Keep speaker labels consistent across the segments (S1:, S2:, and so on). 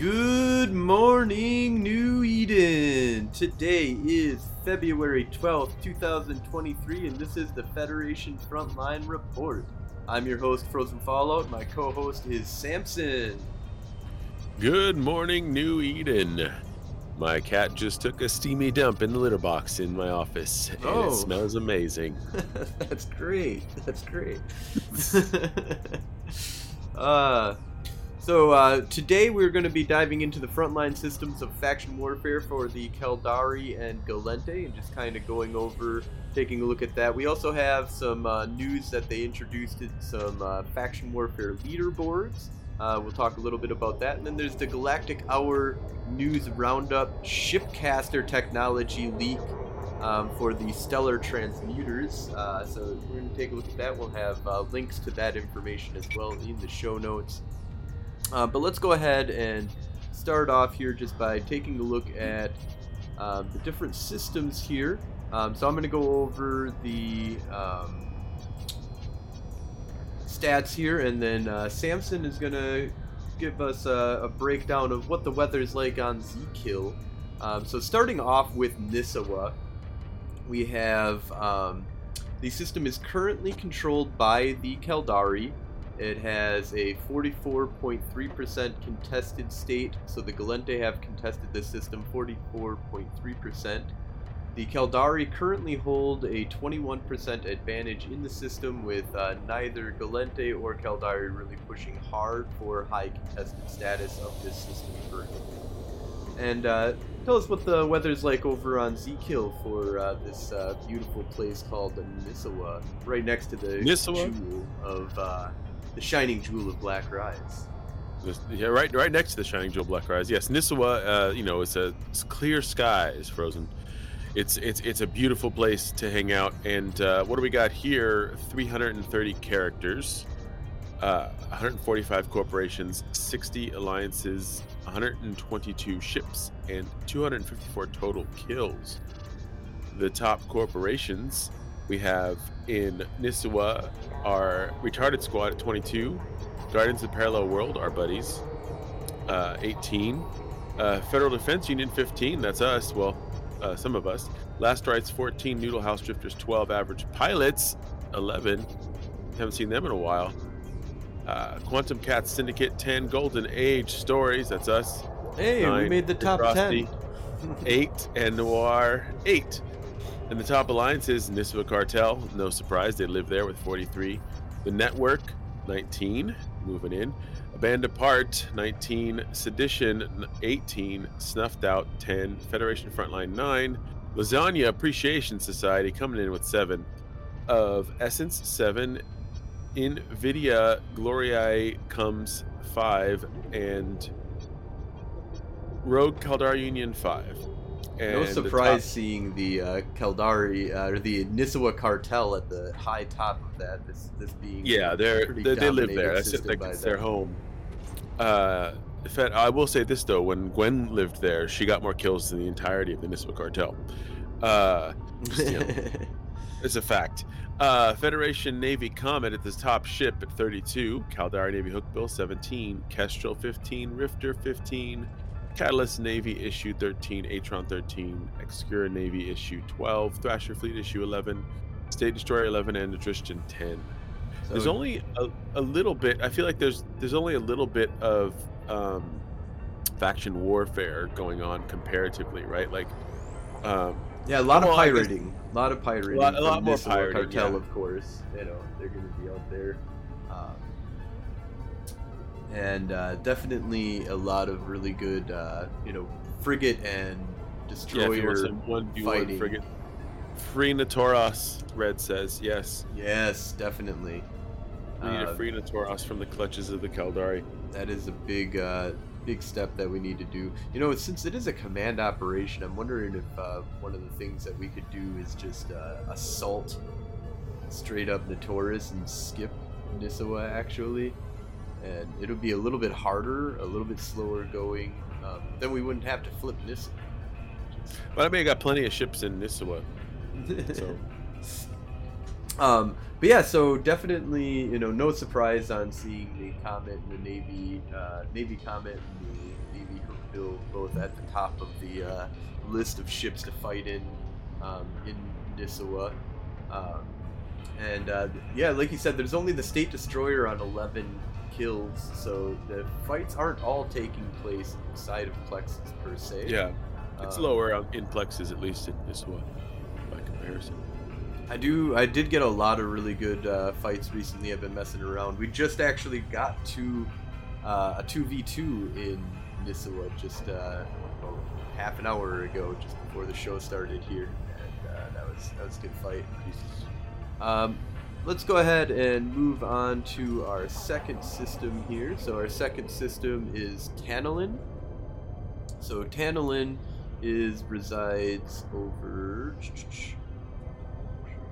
S1: Good morning, New Eden! Today is February 12th, 2023, and this is the Federation Frontline Report. I'm your host, Frozen Fallout. My co host is Samson.
S2: Good morning, New Eden. My cat just took a steamy dump in the litter box in my office, and
S1: Oh.
S2: it smells amazing.
S1: That's great. That's great. uh, so uh, today we're going to be diving into the frontline systems of faction warfare for the Keldari and Gallente, and just kind of going over, taking a look at that. We also have some uh, news that they introduced some uh, faction warfare leaderboards. Uh, we'll talk a little bit about that, and then there's the Galactic Hour news roundup shipcaster technology leak um, for the stellar transmuters. Uh, so we're going to take a look at that. We'll have uh, links to that information as well in the show notes. Uh, but let's go ahead and start off here just by taking a look at um, the different systems here. Um, so I'm going to go over the um, stats here, and then uh, Samson is going to give us a, a breakdown of what the weather is like on Z-Kill. Um, so starting off with Nisuwa, we have um, the system is currently controlled by the Keldari. It has a 44.3% contested state, so the Gallente have contested this system 44.3%. The Keldari currently hold a 21% advantage in the system, with uh, neither Gallente or Keldari really pushing hard for high contested status of this system currently. And uh, tell us what the weather's like over on Z-Kill for uh, this uh, beautiful place called Nisuwa, right next to the
S2: Nisuwa?
S1: jewel of uh, the shining jewel of Black Rise.
S2: Yeah, right, right next to the Shining Jewel Black Rise. Yes, Nisuwa. Uh, you know, it's a it's clear skies, frozen. It's it's it's a beautiful place to hang out. And uh, what do we got here? 330 characters, uh, 145 corporations, 60 alliances, 122 ships, and 254 total kills. The top corporations we have in Nisuwa our Retarded Squad at 22, Guardians of the Parallel World, our buddies, uh, 18. Uh, Federal Defense Union, 15. That's us. Well, uh, some of us. Last Rights, 14. Noodle House Drifters, 12. Average Pilots, 11. Haven't seen them in a while. Uh, Quantum Cats Syndicate, 10. Golden Age Stories, that's us.
S1: Hey, we made the top
S2: Frosty,
S1: 10.
S2: 8. And Noir, 8. And the top alliance is Nisva Cartel. No surprise, they live there with 43. The Network, 19. Moving in. A Band Apart, 19. Sedition, 18. Snuffed Out, 10. Federation Frontline, 9. Lasagna Appreciation Society coming in with 7. Of Essence, 7. Invidia Gloriae comes 5. And Rogue Caldar Union, 5. And
S1: No surprise
S2: top-
S1: seeing the uh, Keldari uh, or the Nisuwa cartel at the high top of that. This this being
S2: Yeah, they're they, they live there. That's it. Like, it's their home. Uh, Fed, I will say this though: when Gwen lived there, she got more kills than the entirety of the Niswa cartel. Uh, you know, it's a fact. Uh, Federation Navy Comet at the top ship at 32, Caldari Navy Hookbill 17, Kestrel 15, Rifter 15, Catalyst Navy issue 13, Atron 13, Exequror Navy issue 12, Thrasher Fleet issue 11, State Destroyer 11, and Attrition 10 there's only a, a little bit i feel like there's there's only a little bit of um faction warfare going on comparatively right like um
S1: yeah, a lot
S2: well,
S1: of pirating, a lot of pirating.
S2: lot- a lot more pirating,
S1: cartel,
S2: yeah.
S1: of course. You know they're going to be out there, and uh, definitely a lot of really good, uh, you know, frigate and
S2: yeah
S1: destroyer.
S2: want one
S1: fighting.
S2: frigate free Natoros, red says yes
S1: yes, definitely.
S2: we need
S1: Uh,
S2: a free Natoros from the clutches of the Caldari.
S1: That is a big, uh, big step that we need to do. You know, since it is a command operation, I'm wondering if uh, one of the things that we could do is just uh, assault straight up Notorious and skip Nisuwa, actually. And it'll be a little bit harder, a little bit slower going. Um, then we wouldn't have to flip Nisuwa.
S2: but i mean i got plenty of ships in Nisuwa. So-
S1: Um, but yeah, so definitely, you know, no surprise on seeing the Comet and the Navy, uh, Navy Comet and the Navy Hookbill both at the top of the uh, list of ships to fight in um, in Nisuwa. Um, and uh, yeah, like you said, there's only the State Destroyer on 11 kills, so the fights aren't all taking place inside of plexes per se.
S2: Yeah, it's
S1: Um,
S2: lower on- in plexes at least in this one by comparison.
S1: I do. I did get a lot of really good uh, fights recently. I've been messing around. We just actually got to uh, a two v two in Nisuwa just uh, half an hour ago, just before the show started here, and uh, that was that was a good fight. Um, let's go ahead and move on to our second system here. So our second system is Tantalin. So Tantalin is resides over.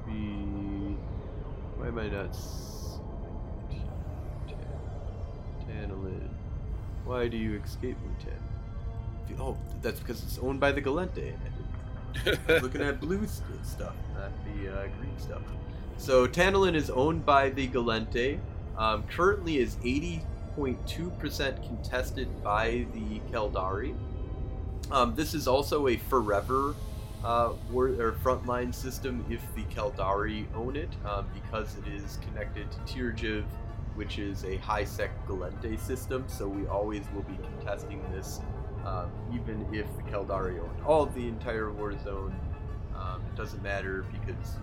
S1: Be. Why am I not? Tantalin. Why do you escape me, Tan? Oh, that's because it's owned by the Gallente. Looking at blue stuff, not the uh, green stuff. So Tantalin is owned by the Gallente. Um, currently is 80.2% contested by the Keldari. Um, this is also a forever uh, war, or frontline system if the Keldari own it, um, because it is connected to Tirjiv, which is a high-sec Gallente system. So we always will be contesting this um, even if the Keldari own all the entire war zone, um, it doesn't matter because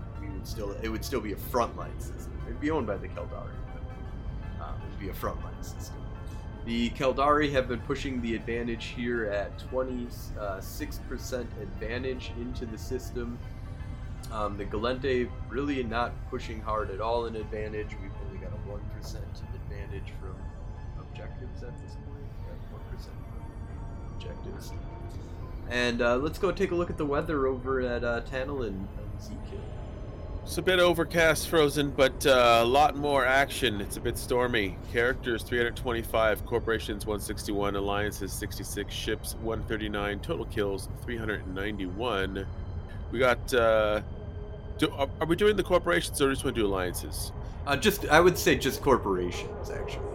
S1: would still it would still be a frontline system. It'd be owned by the Keldari, but um, it would be a frontline system. The Keldari have been pushing the advantage here at 26% advantage into the system. Um, the Gallente really not pushing hard at all in advantage. We've only got a 1% advantage from objectives at this point. 1% from objectives. And uh, let's go take a look at the weather over at uh, Tantalin and Z-Kill.
S2: It's a bit overcast, frozen, but uh, a lot more action. It's a bit stormy. Characters 325, corporations 161, alliances 66, ships 139, total kills 391. We got. Uh, do, are are we doing the corporations or just want to do alliances?
S1: Uh, just, I would say just corporations, actually.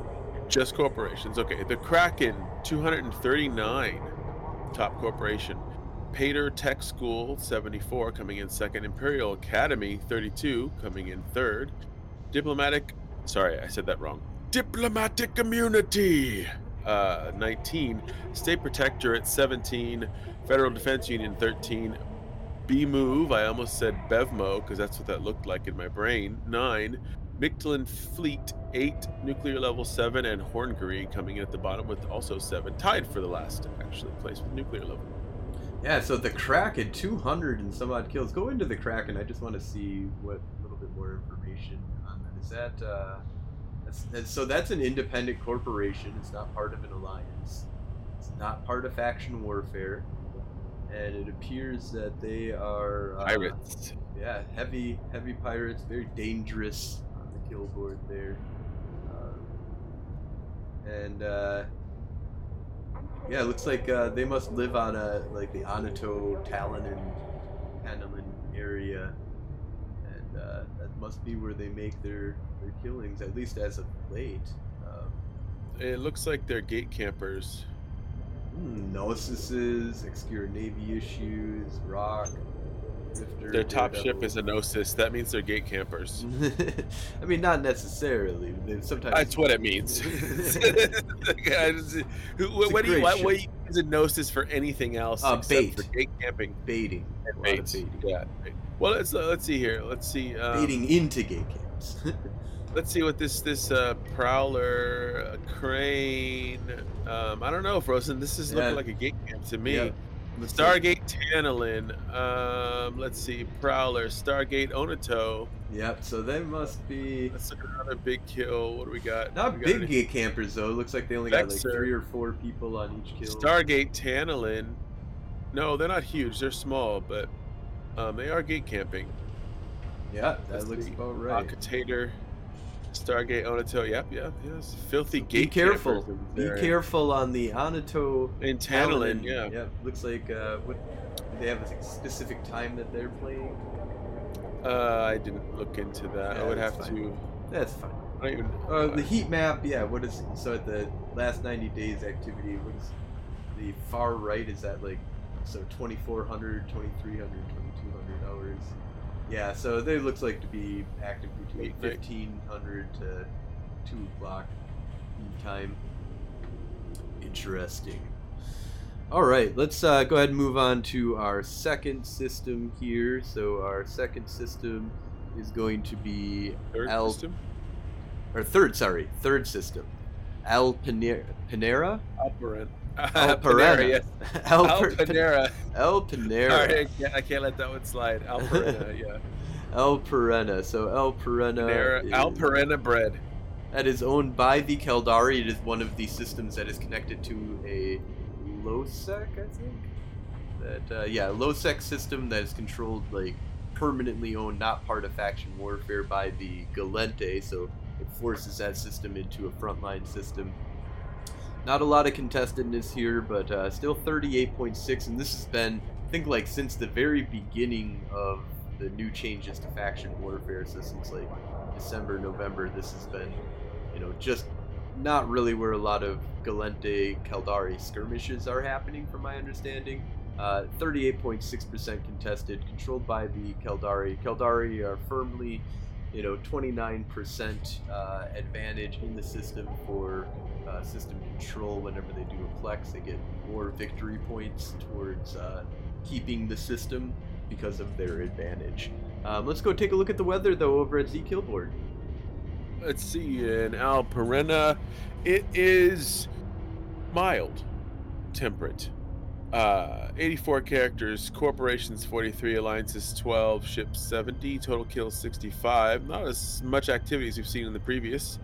S2: Just corporations. Okay. The Kraken 239, top corporation. Pator Tech School 74 coming in second. Imperial Academy 32 coming in third. Diplomatic, sorry, I said that wrong. Diplomatic Community uh, 19. State Protectorate 17. Federal Defense Union 13. B Move, I almost said Bevmo because that's what that looked like in my brain. 9. Mictlan Fleet 8, nuclear level 7, and Horngary coming in at the bottom with also 7. Tied for the last, actually, place with nuclear level.
S1: Yeah, so the Kraken, 200 and some odd kills. Go into the Kraken. I just want to see what a little bit more information on that. Is that, uh, that's, that's, so that's an independent corporation. It's not part of an alliance. It's not part of faction warfare. And it appears that they are uh,
S2: Pirates.
S1: Yeah, heavy, heavy pirates. Very dangerous on the kill board there. Um, and uh, yeah, it looks like uh, they must live on a like the Onatoh, Talon, and Panelin area, and uh, that must be where they make their their killings, at least as of late. Um,
S2: It looks like they're gate campers.
S1: hmm, Gnosis, Obscure Navy issues, Rock.
S2: Their top ship is a Gnosis. That means they're gate campers.
S1: I mean, not necessarily. Sometimes.
S2: That's what it means. What, what do you what, what do you use a Gnosis for anything else
S1: Uh,
S2: except
S1: bait.
S2: for gate camping
S1: baiting.
S2: and
S1: a lot of baiting.
S2: Yeah. Well, let's uh, let's see here. Let's see. Um,
S1: Baiting into gate camps.
S2: Let's see what this this uh, prowler uh, crane. Um, I don't know, Frozen. This is
S1: Yeah.
S2: looking like a gate camp to me.
S1: Yeah. Let's.
S2: Stargate Tantalin. Um, let's see. Prowler. Stargate Onatoh.
S1: Yep. So they must be
S2: Let's look at another big kill. What do we got?
S1: not
S2: We got
S1: big
S2: any-
S1: campers though. It looks like they only got like three or four people on each kill.
S2: Stargate Tantalin. No, they're not huge. They're small, but um, they are gate camping.
S1: Yeah, that
S2: Let's
S1: looks about right.
S2: Akitator. Stargate Onatoh. Yep, yep, yes. Filthy
S1: Be
S2: gate
S1: careful. Be careful on the Onatoh.
S2: In Tantalin, yeah.
S1: Yep. Looks like uh, what they have a specific time that they're playing.
S2: Uh, I didn't look into that.
S1: Yeah,
S2: I would have
S1: fine.
S2: to.
S1: That's fine.
S2: I don't even.
S1: Uh, the heat map, yeah. What is so at the last ninety days activity? What is the far right is that like so 2400, 2300, 2200 hours. Yeah, so they looks like to be active between
S2: Late
S1: 1500 to 2 o'clock time. Interesting. All right, let's uh, go ahead and move on to our second system here. So our second system is going to be
S2: Third
S1: Al-
S2: system?
S1: or third, sorry, third system. Al Panera, Panera,
S2: Alperen.
S1: Al
S2: Panera,
S1: Panera,
S2: yes.
S1: Al,
S2: Al
S1: Per-
S2: Panera.
S1: El Panera,
S2: Sorry, I can't, I can't let that one slide. Al Panera, yeah.
S1: El Perena. So El Perena,
S2: Panera, Al Panera bread.
S1: that is owned by the Keldari. It is one of the systems that is connected to a LOSEC, I think. That uh, yeah, LOSEC system that is controlled like permanently owned, not part of faction warfare by the Gallente. So it forces that system into a frontline system. Not a lot of contestedness here, but uh, still 38.6, and this has been, I think, like since the very beginning of the new changes to faction warfare. So since like December, November, this has been, you know, just not really where a lot of Gallente Caldari skirmishes are happening, from my understanding. Uh, 38.6% contested, controlled by the Caldari. Caldari are firmly, you know, 29% uh, advantage in the system for uh, system control whenever they do a plex. They get more victory points towards uh, keeping the system because of their advantage. Um, let's go take a look at the weather, though, over at Z Killboard.
S2: Let's see, in Al Panera, it is mild, temperate. Uh, 84 characters, corporations 43, alliances 12, ships 70, total kills 65. Not as much activity as we've seen in the previous.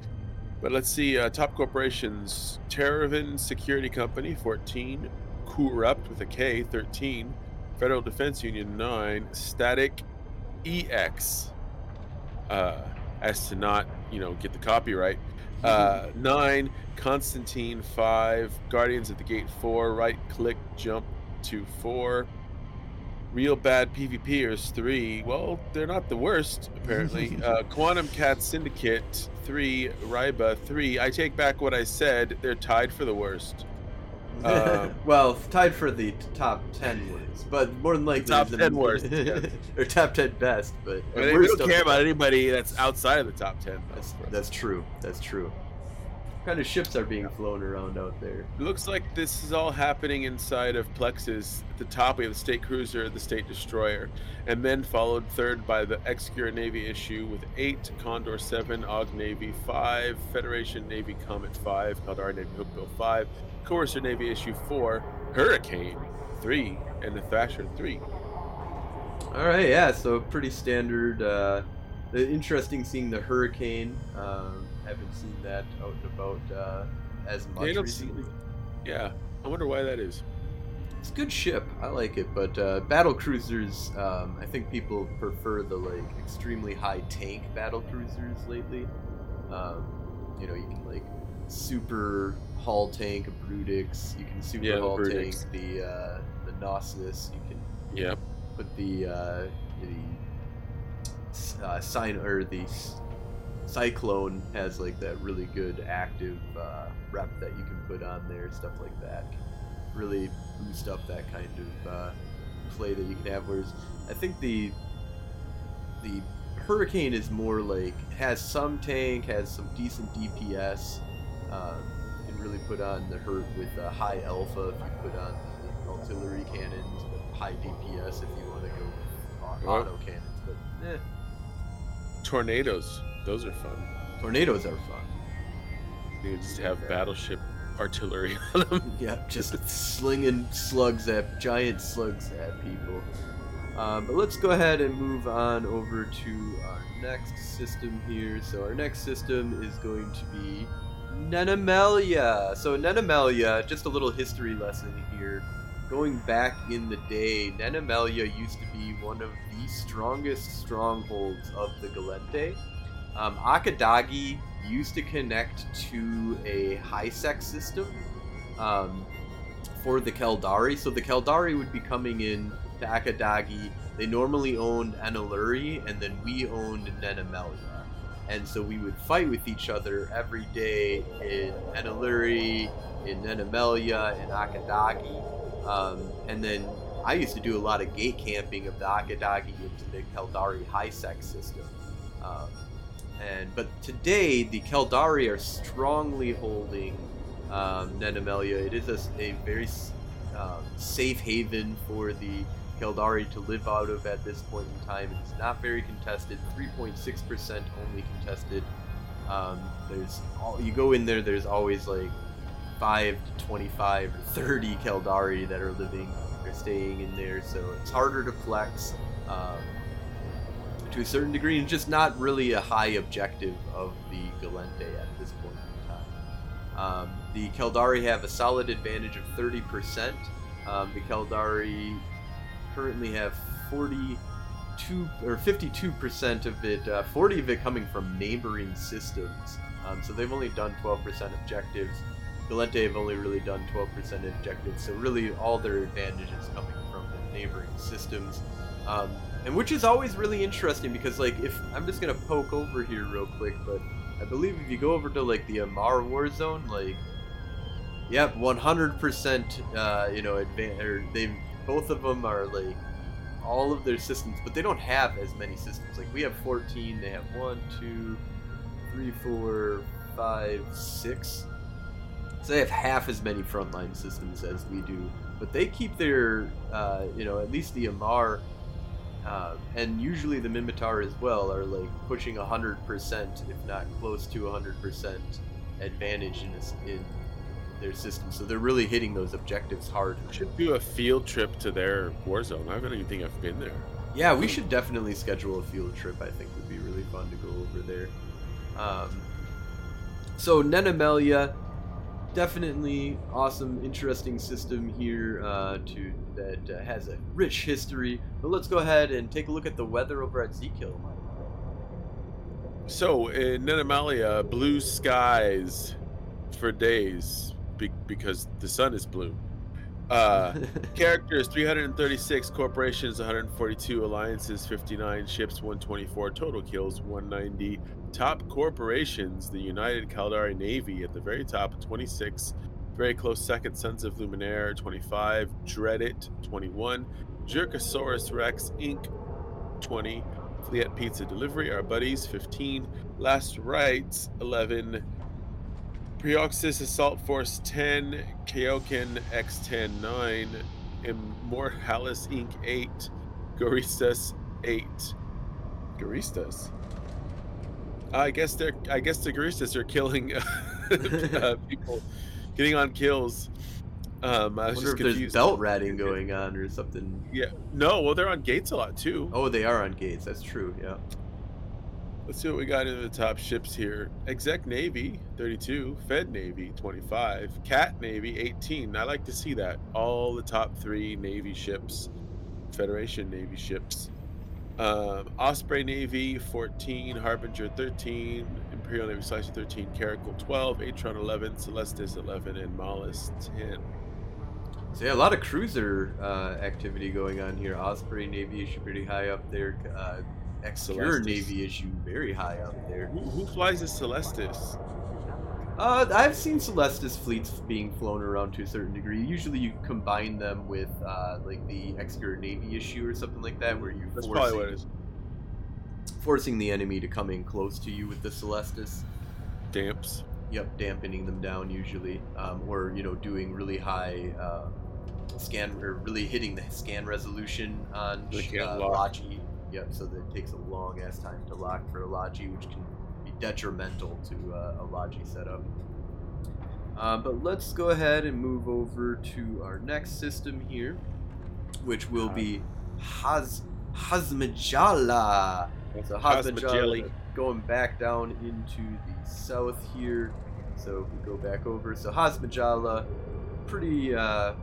S2: But let's see, uh, top corporations Terravan Security Company 14, Corrupt with a K 13, Federal Defense Union 9, Static EX. Uh, as to not, you know, get the copyright. Uh, nine, Constantine five, Guardians of the Gate four, right click jump to four. Real bad PvPers three. Well, they're not the worst apparently. uh, Quantum Cat Syndicate three, Ryba three. I take back what I said. They're tied for the worst. Um,
S1: well, tied for the top 10 worst, but more than likely
S2: Top
S1: the-
S2: 10 worst, yes.
S1: or top 10 best, but
S2: I we don't care about anybody that's outside of the top ten.
S1: That's, that's true. That's true. What kind of ships are being flown around out there?
S2: It looks like this is all happening inside of plexes. At the top, we have the State Cruiser, the State Destroyer, and then followed third by the Exequror Navy issue with eight, Condor 7, Og Navy 5, Federation Navy Comet 5, Caldari Navy Hookbill 5, Courser Navy issue 4, Hurricane 3, and the Thrasher 3.
S1: All right, yeah. So pretty standard. Uh, uh, interesting seeing the hurricane. Um, haven't seen that out and about uh, as much
S2: Yeah, I see-
S1: recently.
S2: Yeah, I wonder why that is.
S1: It's a good ship. I like it, but uh, battle cruisers. Um, I think people prefer the like extremely high tank battle cruisers lately. Um, you know, you can like super hull tank a Brutix. You can super
S2: Yeah, the
S1: tank the uh, the Gnosis. You can
S2: Yeah.
S1: put the uh, the uh, sign or the cyclone has like that really good active uh, rep that you can put on there, stuff like that. Can really boost up that kind of uh, play that you can have. Whereas I think the the Hurricane is more like has some tank, has some decent DPS. Um, can really put on the hurt with uh, high alpha if you put on the artillery cannons, but high DPS if you want to go auto cannons. But eh,
S2: Tornadoes, those are fun.
S1: tornadoes are fun.
S2: You just have battleship artillery on them.
S1: Yeah, just slinging slugs at giant slugs at people. Um, but let's go ahead and move on over to our next system here. So our next system is going to be Nennamaila. So Nennamaila, just a little history lesson here. Going back in the day, Nennamaila used to be one of the strongest strongholds of the Gallente. Um, Akidagi used to connect to a high-sec system um, for the Keldari. So the Keldari would be coming in to Akidagi. They normally owned Enaluri, and then we owned Nennamaila. and so we would fight with each other every day in Enaluri, in Nennamaila, in Akidagi, um, and then I used to do a lot of gate camping of the Akidagi into the Keldari high sec system. Um, and but today the Keldari are strongly holding um, Nennamaila. It is a, a very uh, safe haven for the Keldari to live out of at this point in time. It's not very contested. 3.6% only contested. Um, there's all, you go in there. There's always like five to 25 or 30 Keldari that are living or staying in there. So it's harder to flex um, to a certain degree, and just not really a high objective of the Gallente at this point in time. Um, the Keldari have a solid advantage of 30%. Um, the Keldari currently have 42 or 52% of it, uh, 40 of it coming from neighboring systems. Um, so they've only done 12% objectives. Gallente have only really done 12% objectives. So really, all their advantage is coming from the neighboring systems. Um, and which is always really interesting because, like, if I'm just gonna poke over here real quick, but I believe if you go over to like the Amarr war zone, like, yep, 100%, uh, you know, advan- or they both of them are like all of their systems, but they don't have as many systems. Like we have 14, they have one, two, three, four, five, six. So they have half as many frontline systems as we do, but they keep their, uh, you know, at least the Amarr uh, and usually the Minmatar as well are like pushing 100%, if not close to 100% advantage in, this, in their system. So they're really hitting those objectives hard.
S2: We should do a field trip to their war zone. I don't even think I've been there.
S1: Yeah, we should definitely schedule a field trip. I think would be really fun to go over there. Um, so Nennamaila, definitely awesome, interesting system here uh, to that uh, has a rich history. But let's go ahead and take a look at the weather over at Z-Kill.
S2: So in Nennamaila, blue skies for days be- because the sun is blue. Uh, characters 336, corporations 142, alliances 59, ships 124, total kills 190. Top corporations, the United Caldari Navy at the very top 26, very close second, Sons of Luminaire 25, Dreddit 21, Jerkosaurus Rex Inc. 20, Fleet Pizza Delivery, our buddies 15, Last Rites 11, Preoxys Assault Force 10, Kaioken X10 9, Immortalis Inc. 8, Guristas 8. Guristas? I guess they're I guess the Guristas are killing uh, people, getting on kills. Um, I was
S1: wonder
S2: just
S1: if there's belt ratting going on or something.
S2: Yeah, no, well they're on gates a lot too.
S1: Oh, they are on gates. That's true. Yeah.
S2: Let's see what we got in the top ships here. Exec Navy, 32. Fed Navy, 25. Cat Navy, 18. I like to see that. All the top three Navy ships, Federation Navy ships. Um, Osprey Navy, 14. Harbinger, 13. Imperial Slicer, 13. Caracal, 12. Atron, 11. Celestis, 11. And Maulus, 10.
S1: So yeah, a lot of cruiser uh, activity going on here. Osprey Navy issue pretty high up there. Uh,
S2: Exequror
S1: Navy issue very high up there.
S2: Who, who flies the Celestis?
S1: Uh, I've seen Celestis fleets being flown around to a certain degree. Usually, you combine them with uh, like the Exequror Navy issue or something like that, where you
S2: That's probably what it is.
S1: Forcing the enemy to come in close to you with the Celestis.
S2: Damps.
S1: Yep, dampening them down usually, um, or you know, doing really high uh, scan or really hitting the scan resolution on uh. Logi. Yep, so that it takes a long ass time to lock for a Logi, which can be detrimental to uh, a Logi setup. Uh, but let's go ahead and move over to our next system here, which will be Haz Hasmijaala. So
S2: Hasmijaala.
S1: Hasmijaala going back down into the south here. So if we go back over, so Hasmijaala, pretty uh,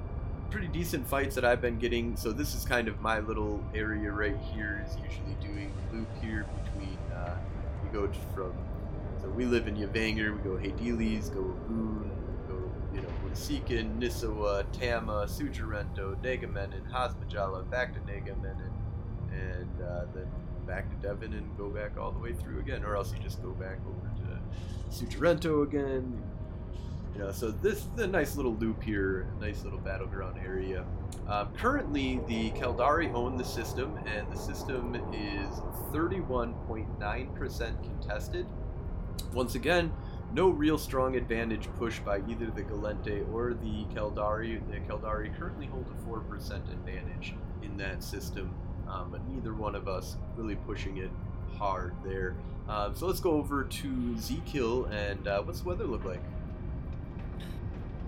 S1: pretty decent fights that I've been getting. So this is kind of my little area right here. Is usually doing loop here between. Uh, we go from. So we live in Yavanger. We go Hades, go Aboon, go you know Winseekin, Nisuwa, Tama, Sujarento, Negamenon, Hasmijaala, back to Negamenon, and uh, then back to Devon and go back all the way through again, or else you just go back over to Sujarento again. You know, so this is a nice little loop here, a nice little battleground area. Um, currently, the Caldari own the system, and the system is 31.9% contested. Once again, no real strong advantage pushed by either the Gallente or the Caldari. The Caldari currently hold a 4% advantage in that system, um, but neither one of us really pushing it hard there. Um, so let's go over to Z-Kill, and uh, what's the weather look like?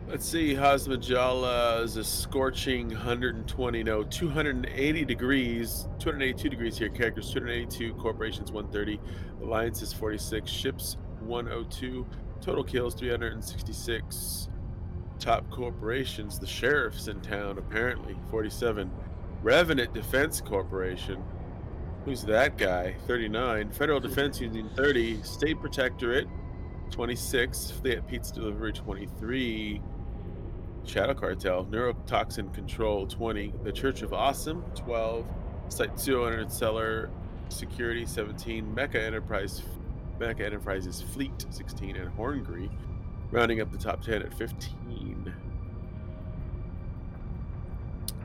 S2: Let's see, Hasmijaala is a scorching 120, no, 280 degrees, 282 degrees here. Characters 282, corporations 130, alliances 46, ships 102, total kills 366. Top corporations, the sheriff's in town apparently 47. Revenant Defense Corporation, who's that guy? 39. Federal hmm. Defense Union 30, State Protectorate 26, Fleet Pizza Delivery 23. Shadow Cartel, Neurotoxin Control 20, The Church of Awesome 12, Site 200 Seller Security 17, Mecha Enterprise Mecha Enterprises Fleet 16, and Horngry, rounding up the top 10 at 15.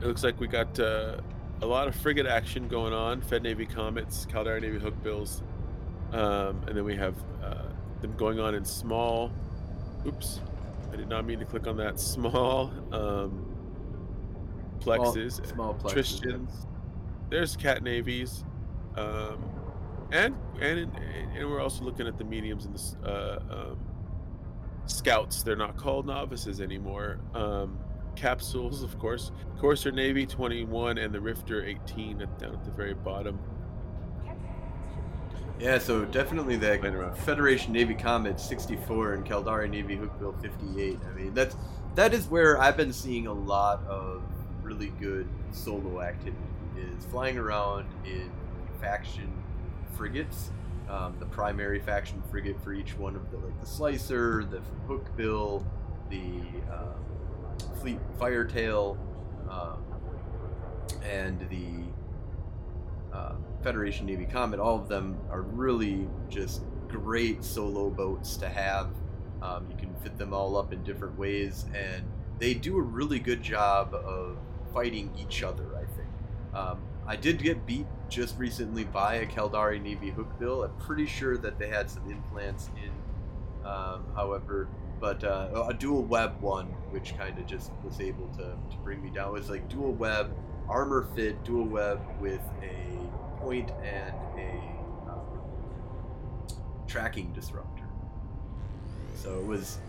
S2: It looks like we got uh, a lot of frigate action going on. Fed Navy Comets, Caldari Navy Hookbills, um, and then we have uh, them going on in small. Oops, I did not mean to click on that. Small um, plexes,
S1: small, small plexes.
S2: Tristans. There's cat navies, um, and and and we're also looking at the mediums and the uh, um, scouts. They're not called novices anymore. Um, capsules, of course. Corsair Navy 21 and the Rifter 18 down at the very bottom.
S1: Yeah, so definitely the Federation Navy Comet 64 and Caldari Navy Hookbill 58. I mean, that's that is where I've been seeing a lot of really good solo activity is flying around in faction frigates. Um, the primary faction frigate for each one of the like the Slicer, the Hookbill, the um, Fleet Firetail, um, and the uh, Federation Navy Comet, all of them are really just great solo boats to have. Um, you can fit them all up in different ways, and they do a really good job of fighting each other, I think. Um, I did get beat just recently by a Caldari Navy Hookbill. I'm pretty sure that they had some implants in, um, however, but uh, a dual web one, which kind of just was able to, to bring me down. It was like dual web, armor fit, dual web with a point and a um, tracking disruptor. So it was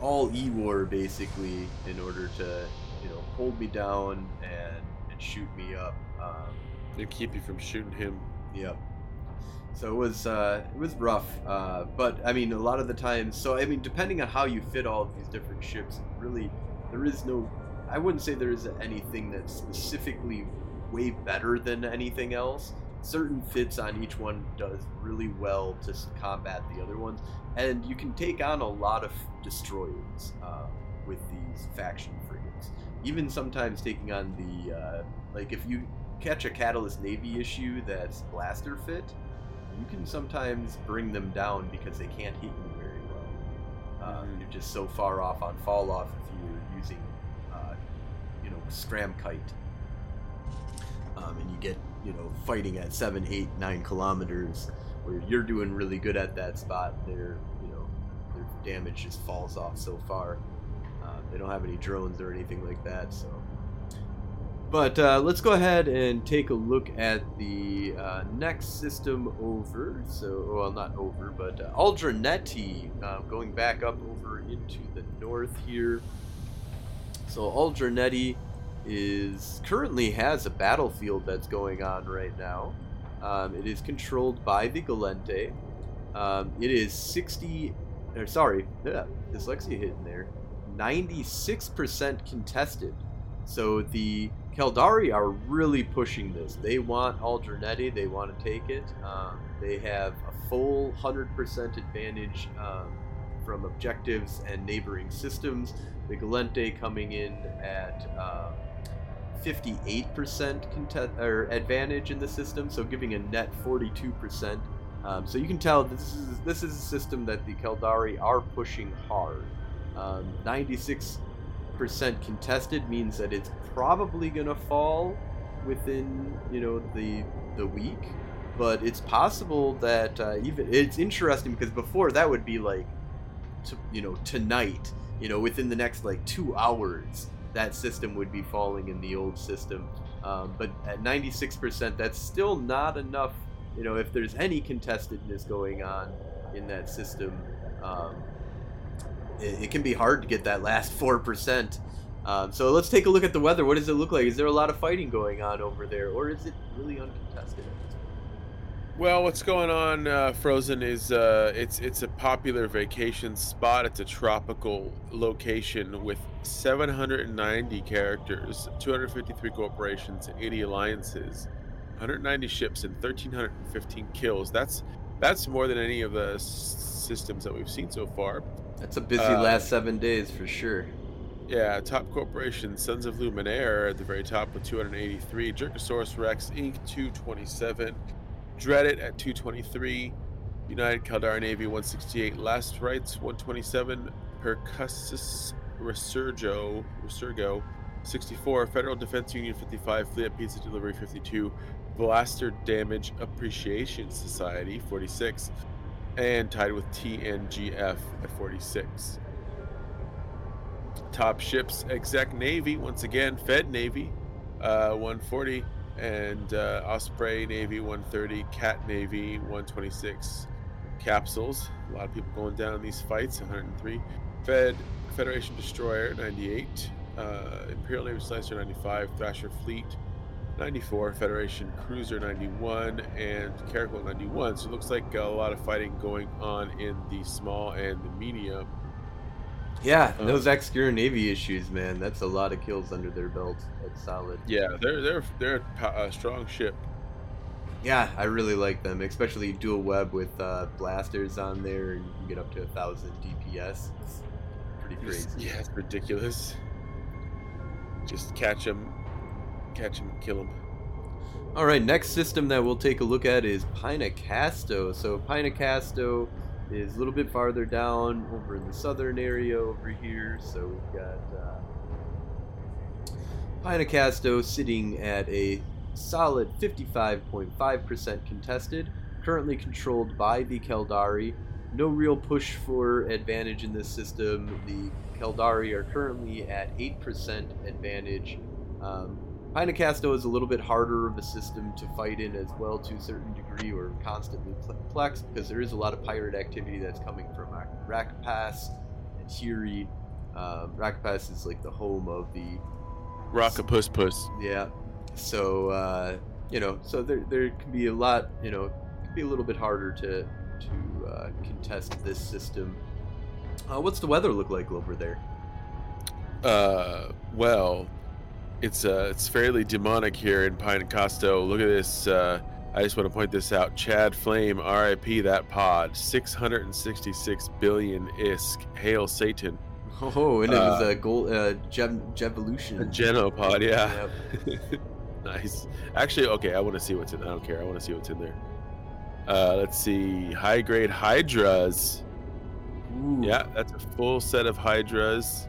S1: all E war basically in order to you know hold me down and and shoot me up. Um,
S2: and keep you from shooting him.
S1: Yep. So it was uh, it was rough, uh, but I mean a lot of the times. So I mean, depending on how you fit all of these different ships, really there is no. I wouldn't say there is anything that's specifically way better than anything else. Certain fits on each one does really well to combat the other ones, and you can take on a lot of destroyers uh, with these faction frigates. Even sometimes taking on the uh, like if you catch a Catalyst Navy issue that's blaster fit, you can sometimes bring them down because they can't hit you very well. Uh, mm-hmm. You're just so far off on fall off if you're using, uh, you know, Scram Kite um, and you get you know fighting at seven, eight, nine kilometers, where you're doing really good at that spot. Their you know their damage just falls off so far. Uh, they don't have any drones or anything like that, so. But uh, let's go ahead and take a look at the uh, next system over. So, well, not over, but uh, Aldranette, uh, going back up over into the north here. So, Aldranette is currently has a battlefield that's going on right now. Um, it is controlled by the Gallente. Um, it is 60, or sorry, yeah, dyslexia hit in there. 96% contested. So the Caldari are really pushing this. They want Aldranette. They want to take it. Um, they have a full 100% advantage um, from objectives and neighboring systems. The Gallente coming in at um, 58% content- or advantage in the system, so giving a net 42%. Um, so you can tell this is this is a system that the Caldari are pushing hard. Um, 96 percent contested means that it's probably gonna fall within you know the the week, but it's possible that uh, even it's interesting because before that would be like, t- you know, tonight, you know, within the next like two hours, that system would be falling in the old system. Um, but at 96%, that's still not enough. You know, if there's any contestedness going on in that system, um, it, it, can be hard to get that last 4%. Um, so let's take a look at the weather. What does it look like? Is there a lot of fighting going on over there, or is it really uncontested?
S2: Well, what's going on, uh, Frozen? Is uh, it's it's a popular vacation spot. It's a tropical location with 790 characters, 253 corporations, 80 alliances, 190 ships, and 1,315 kills. That's that's more than any of the systems that we've seen so far.
S1: That's a busy uh, last seven days for sure.
S2: Yeah, top corporation Sons of Luminaire at the very top with 283, Jerkosaurus Rex Inc. 227. Dreddit at 223. United Caldari Navy 168. Last Rights 127. Percussus Resurgo, Resurgo 64. Federal Defense Union 55. Fleet Pizza Delivery 52. Blaster Damage Appreciation Society 46. And tied with TNGF at 46. Top ships, Exec Navy, once again, Fed Navy, uh, 140 and uh, Osprey Navy 130, Cat Navy 126 capsules. A lot of people going down in these fights. 103, Fed Federation Destroyer 98, uh, Imperial Navy Slicer 95, Thrasher Fleet 94, Federation Cruiser 91, and Caracal 91. So it looks like a lot of fighting going on in the small and the medium
S1: yeah, um, those Executor Navy issues, man. That's a lot of kills under their belt. That's solid.
S2: Yeah, they're they're they're a strong ship.
S1: Yeah, I really like them, especially dual web with uh, blasters on there, and you can get up to a thousand DPS. It's pretty crazy.
S2: Yeah, it's ridiculous. Just catch them, catch them, kill him.
S1: All right, next system that we'll take a look at is Pynekastoh. So Pynekastoh is a little bit farther down over in the southern area over here. So we've got uh, Pynekastoh sitting at a solid 55.5% contested, currently controlled by the Keldari. No real push for advantage in this system. The Keldari are currently at 8% advantage. Um, Pynekastoh is a little bit harder of a system to fight in as well to a certain degree or constantly plex because there is a lot of pirate activity that's coming from Rakapass and Hiri. Um, Rakapass is like the home of the
S2: Rockapus Puss.
S1: Yeah. So uh, you know, so there there can be a lot. You know, it can be a little bit harder to to uh, contest this system. Uh, what's the weather look like over there?
S2: Uh, well, it's uh, it's fairly demonic here in Pine Costo. Look at this. Uh, I just want to point this out. Chad Flame, R.I.P. That pod. 666 billion isk. Hail Satan.
S1: Oh, and it was uh, a gold uh, Gem Gevolution.
S2: A Genopod, yeah. Yep. nice. Actually, okay. I want to see what's in. I don't care. I want to see what's in there. Uh, let's see. High grade Hydras. Ooh. Yeah, that's a full set of Hydras.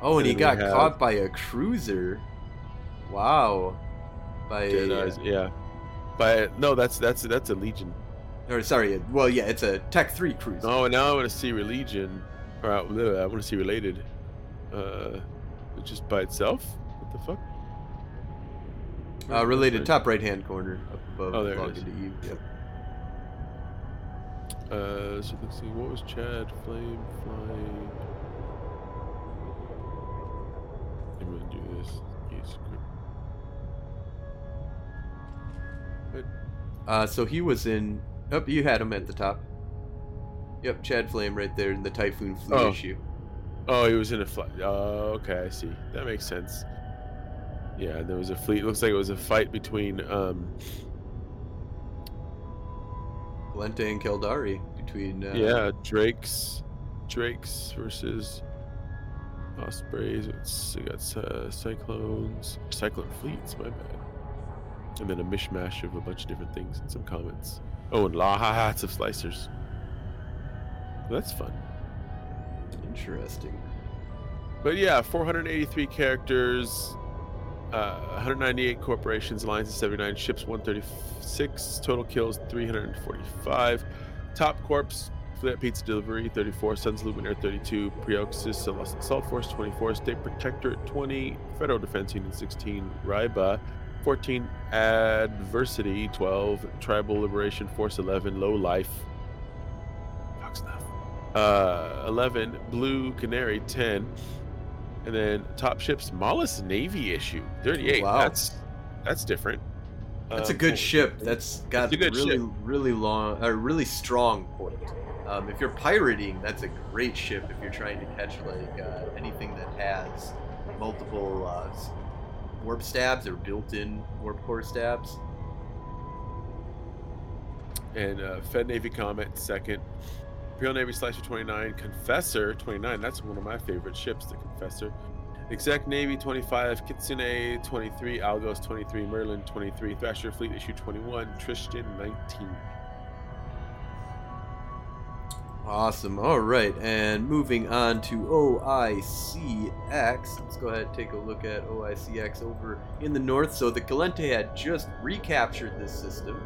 S1: Oh, and, and he got have... caught by a cruiser. Wow.
S2: By Dead a, yeah. By no, that's that's that's a Legion.
S1: Or sorry, well, yeah, it's a Tech Three cruiser.
S2: Oh, now I want to see Religion. Or uh, I want to see Related. Uh, just by itself. What the fuck?
S1: Uh, related top right hand corner up above.
S2: Oh, there it is.
S1: Into you. Yep.
S2: Uh, so let's see. What was Chad Flame flying? I'm gonna do this.
S1: Uh, so he was in. Oh, you had him at the top. Yep, Chad Flame right there in the Typhoon Fleet oh. issue.
S2: Oh, he was in a flight. Oh, okay, I see. That makes sense. Yeah, there was a fleet. Looks like it was a fight between um,
S1: Glenta and Caldari. Between uh,
S2: yeah, Drakes, Drakes versus Ospreys. It's we got uh, cyclones, cyclone fleets. My bad. And then a mishmash of a bunch of different things and some comments. Oh, and lots of slicers. That's fun.
S1: Interesting.
S2: But yeah, 483 characters, uh, 198 corporations, alliances 79, ships 136, total kills 345. Top Corps, Fleet Pizza Delivery 34, Sons Luminaire 32, Preoxys Assault Force 24, State Protectorate 20, Federal Defense Union 16, Ryba 14, Adversity 12, Tribal Liberation Force 11, Low Life. Fuck stuff. Uh, 11, Blue Canary 10, and then top ships Maulus Navy issue 38.
S1: Wow.
S2: That's that's different.
S1: That's a
S2: Um,
S1: good ship. That's got
S2: a
S1: really,
S2: ship.
S1: really long, a really strong point. Um, if you're pirating, that's a great ship. If you're trying to catch like uh, anything that has multiple uh, warp stabs or built-in warp core stabs.
S2: and uh, Fed Navy Comet second. Imperial Navy Slicer 29, Confessor 29. That's one of my favorite ships, the Confessor. Exec Navy 25, Kitsune 23, Algos 23, Merlin 23, Thrasher Fleet Issue 21, Tristan 19.
S1: Awesome. All right, and moving on to OICX. Let's go ahead and take a look at OICX over in the north. So the Gallente had just recaptured this system,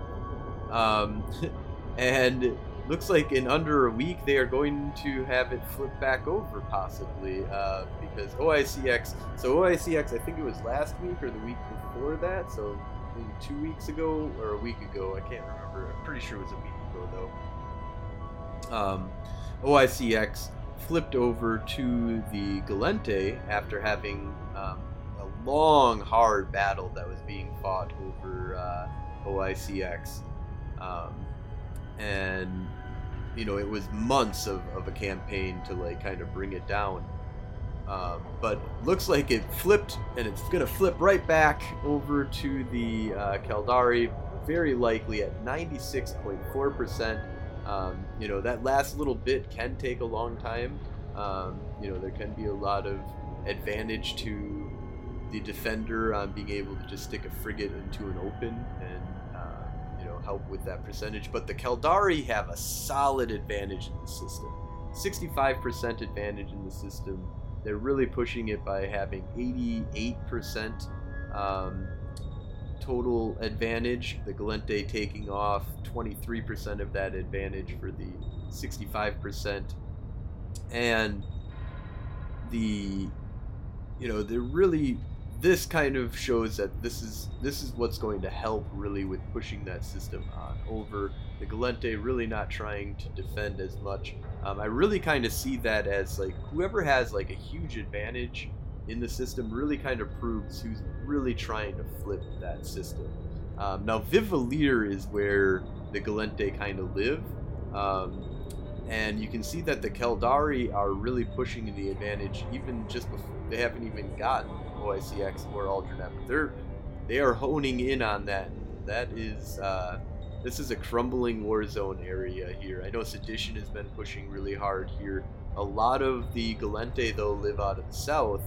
S1: um, and looks like in under a week they are going to have it flip back over, possibly, uh, because OICX. So OICX, I think it was last week or the week before that. So maybe two weeks ago or a week ago. I can't remember. I'm pretty sure it was a week ago though um, OICX flipped over to the Gallente after having um, a long, hard battle that was being fought over uh, OICX. Um, and, you know, it was months of, of a campaign to, like, kind of bring it down. Um, but looks like it flipped, and it's going to flip right back over to the uh, Caldari, very likely at 96.4%. Um, you know, that last little bit can take a long time. Um, you know, there can be a lot of advantage to the defender on being able to just stick a frigate into an open and, uh, you know, help with that percentage. But the Caldari have a solid advantage in the system 65% advantage in the system. They're really pushing it by having 88% um, total advantage. The Gallente taking off 23% of that advantage for the 65%. And the you know, they're really this kind of shows that this is this is what's going to help really with pushing that system on over the Gallente really not trying to defend as much. Um, I really kind of see that as like whoever has like a huge advantage in the system really kind of proves who's really trying to flip that system. Um, now, Vivalier is where the Gallente kind of live, um, and you can see that the Caldari are really pushing the advantage even just before they haven't even gotten OICX or Aldernep. They're they are honing in on that. That is uh, this is a crumbling war zone area here. I know Sedition has been pushing really hard here. A lot of the Gallente though live out of the south,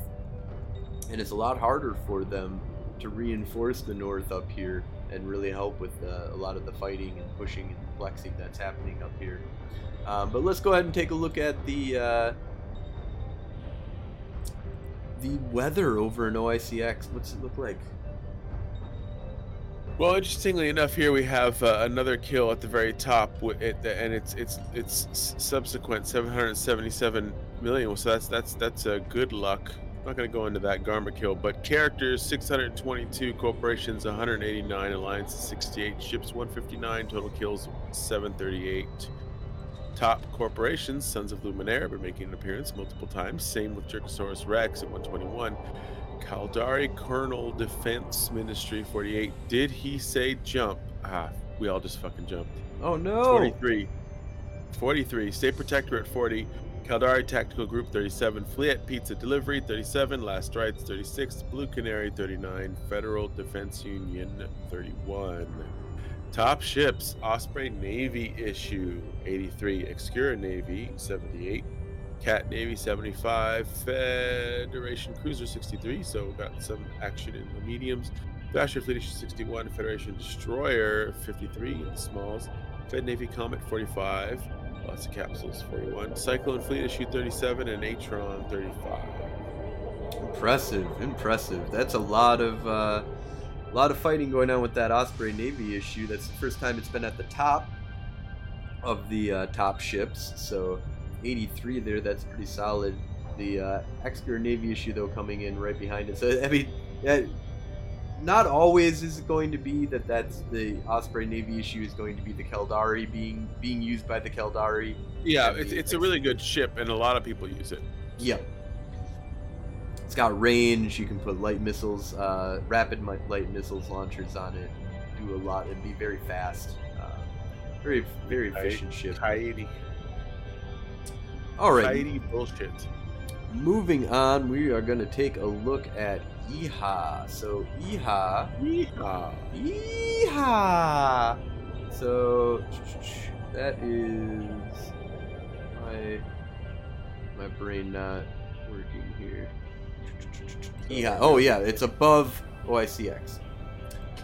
S1: and it's a lot harder for them to reinforce the north up here and really help with uh, a lot of the fighting and pushing and flexing that's happening up here. Um, but let's go ahead and take a look at the uh, the weather over in OICX. What's it look like?
S2: Well, interestingly enough, here we have uh, another kill at the very top, and it's it's it's subsequent 777 million. So that's that's that's a good luck. I'm not going to go into that Garma kill, but characters 622, corporations 189, alliances 68, ships 159, total kills 738. Top corporations, Sons of Luminaire, been making an appearance multiple times. Same with Jerkosaurus Rex at 121. Caldari Colonel Defense Ministry 48. Did he say jump? Ah, we all just fucking jumped.
S1: Oh no!
S2: 43. 43. State Protectorate 40. Caldari Tactical Group 37. Fleet Pizza Delivery 37. Last Rights 36. Blue Canary 39. Federal Defense Union 31. Top ships Osprey Navy issue 83. Exequror Navy 78. Cat Navy 75, Federation Cruiser 63, so got some action in the mediums. Thrasher Fleet issue 61, Federation Destroyer 53 in the smalls. Fed Navy Comet 45, lots of capsules 41. Cyclone Fleet issue 37 and Atron 35.
S1: Impressive, impressive. That's a lot of uh, a lot of fighting going on with that Osprey Navy issue. That's the first time it's been at the top of the uh, top ships. So 83 there, that's pretty solid. The uh, Exequror Navy issue though coming in right behind it. So I mean, yeah, not always is it going to be that that's the Osprey Navy issue is going to be the Caldari being being used by the Caldari.
S2: Yeah, it's, it's a really good ship, and a lot of people use it.
S1: Yeah. It's got range. You can put light missiles, uh, rapid light missiles launchers on it. Do a lot and be very fast. Uh, very very efficient ship.
S2: Coyote.
S1: All right.
S2: Coyote bullshit.
S1: Moving on, we are going to take a look at EHA. So EHA,
S2: Yeehaw.
S1: EHA. So that is my my brain not working here. EHA. Oh yeah, it's above OICX.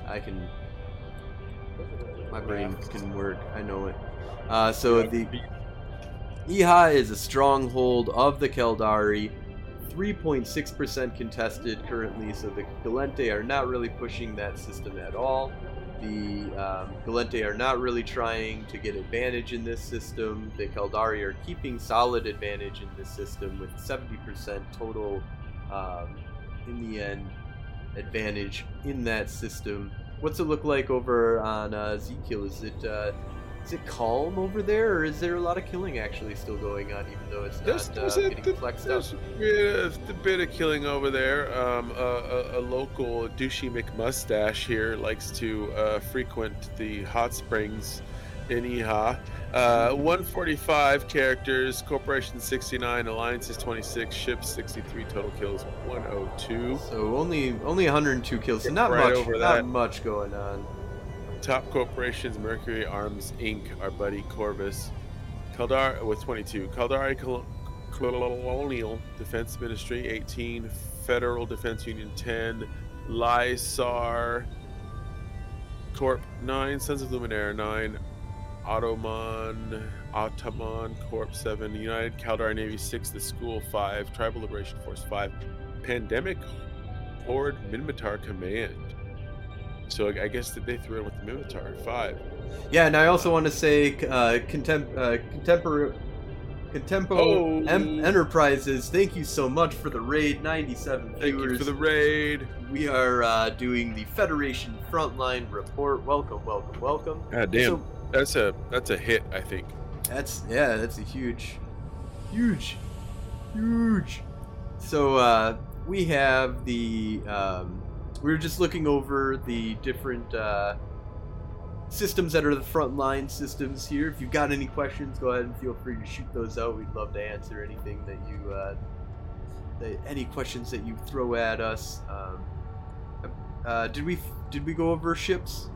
S1: I can. My brain can work. I know it. Uh, so the Iha is a stronghold of the Caldari, 3.6% contested currently, so the Gallente are not really pushing that system at all. The um, Gallente are not really trying to get advantage in this system. The Caldari are keeping solid advantage in this system with 70% total, um, in the end, advantage in that system. What's it look like over on uh, Z-Kill? Is it uh, is it calm over there, or is there a lot of killing actually still going on, even though it's
S2: There's,
S1: not
S2: there's,
S1: uh,
S2: a,
S1: getting flexed up?
S2: there's a, bit of, a bit of killing over there. Um, a, a, a local douchey McMustache here likes to uh, frequent the hot springs in Iha. Uh, 145 characters, Corporation 69, Alliances 26, Ships 63, total kills 102.
S1: So only only 102 kills, so not
S2: Right
S1: much, not much going on.
S2: Top corporations: Mercury Arms Inc., our buddy Corvus, Caldar uh, with 22, Caldari Col- Colonial Defense Ministry 18, Federal Defense Union 10, Lysar Corp 9, Sons of Luminaire 9, Ottoman Ottoman Corp 7, United Caldari Navy 6, The School 5, Tribal Liberation Force 5, Pandemic Horde Minmatar Command. So I guess that they threw in with the Minmatar five.
S1: Yeah, and I also want to say uh, contem- uh, contemporary. Contempo
S2: Oh.
S1: em- Enterprises, thank you so much for the raid. 97
S2: Thank
S1: viewers.
S2: you for the raid.
S1: We are uh, doing the Federation Frontline Report. Welcome, welcome, welcome.
S2: God damn,
S1: So
S2: that's a that's a hit. I think.
S1: that's yeah, that's a huge, huge, huge. So uh, we have the. Um, we were just looking over the different uh, systems that are the frontline systems here. If you've got any questions, go ahead and feel free to shoot those out. We'd love to answer anything that you, uh, that, any questions that you throw at us. Um, uh, did we did we go over ships?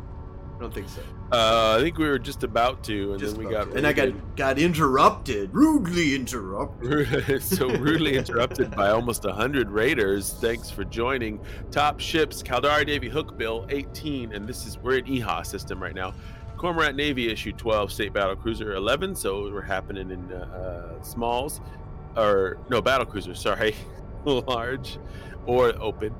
S1: I don't think so.
S2: Uh, I think we were just about to, and
S1: Just
S2: then we got
S1: to. and I got got interrupted, rudely interrupted.
S2: so rudely interrupted by almost hundred raiders. Thanks for joining. Top ships: Caldari Navy Hookbill 18, and this is we're in EHA system right now. Cormorant Navy issue 12, State Battle Cruiser 11. So we're happening in uh, uh, smalls, or no battle cruiser. Sorry, large or open.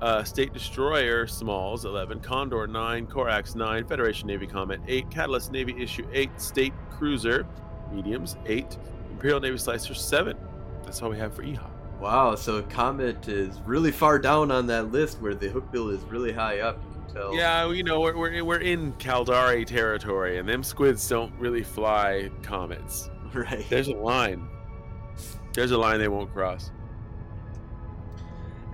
S2: Uh, State Destroyer Smalls 11, Condor 9, Corax 9, Federation Navy Comet 8, Catalyst Navy Issue 8, State Cruiser Mediums 8, Imperial Navy Slicer 7. That's all we have for EHA.
S1: Wow, so Comet is really far down on that list where the hookbill is really high up. You can tell.
S2: Yeah, you know, we're, we're, we're in Caldari territory, and them squids don't really fly comets.
S1: Right.
S2: There's a line. There's a line they won't cross.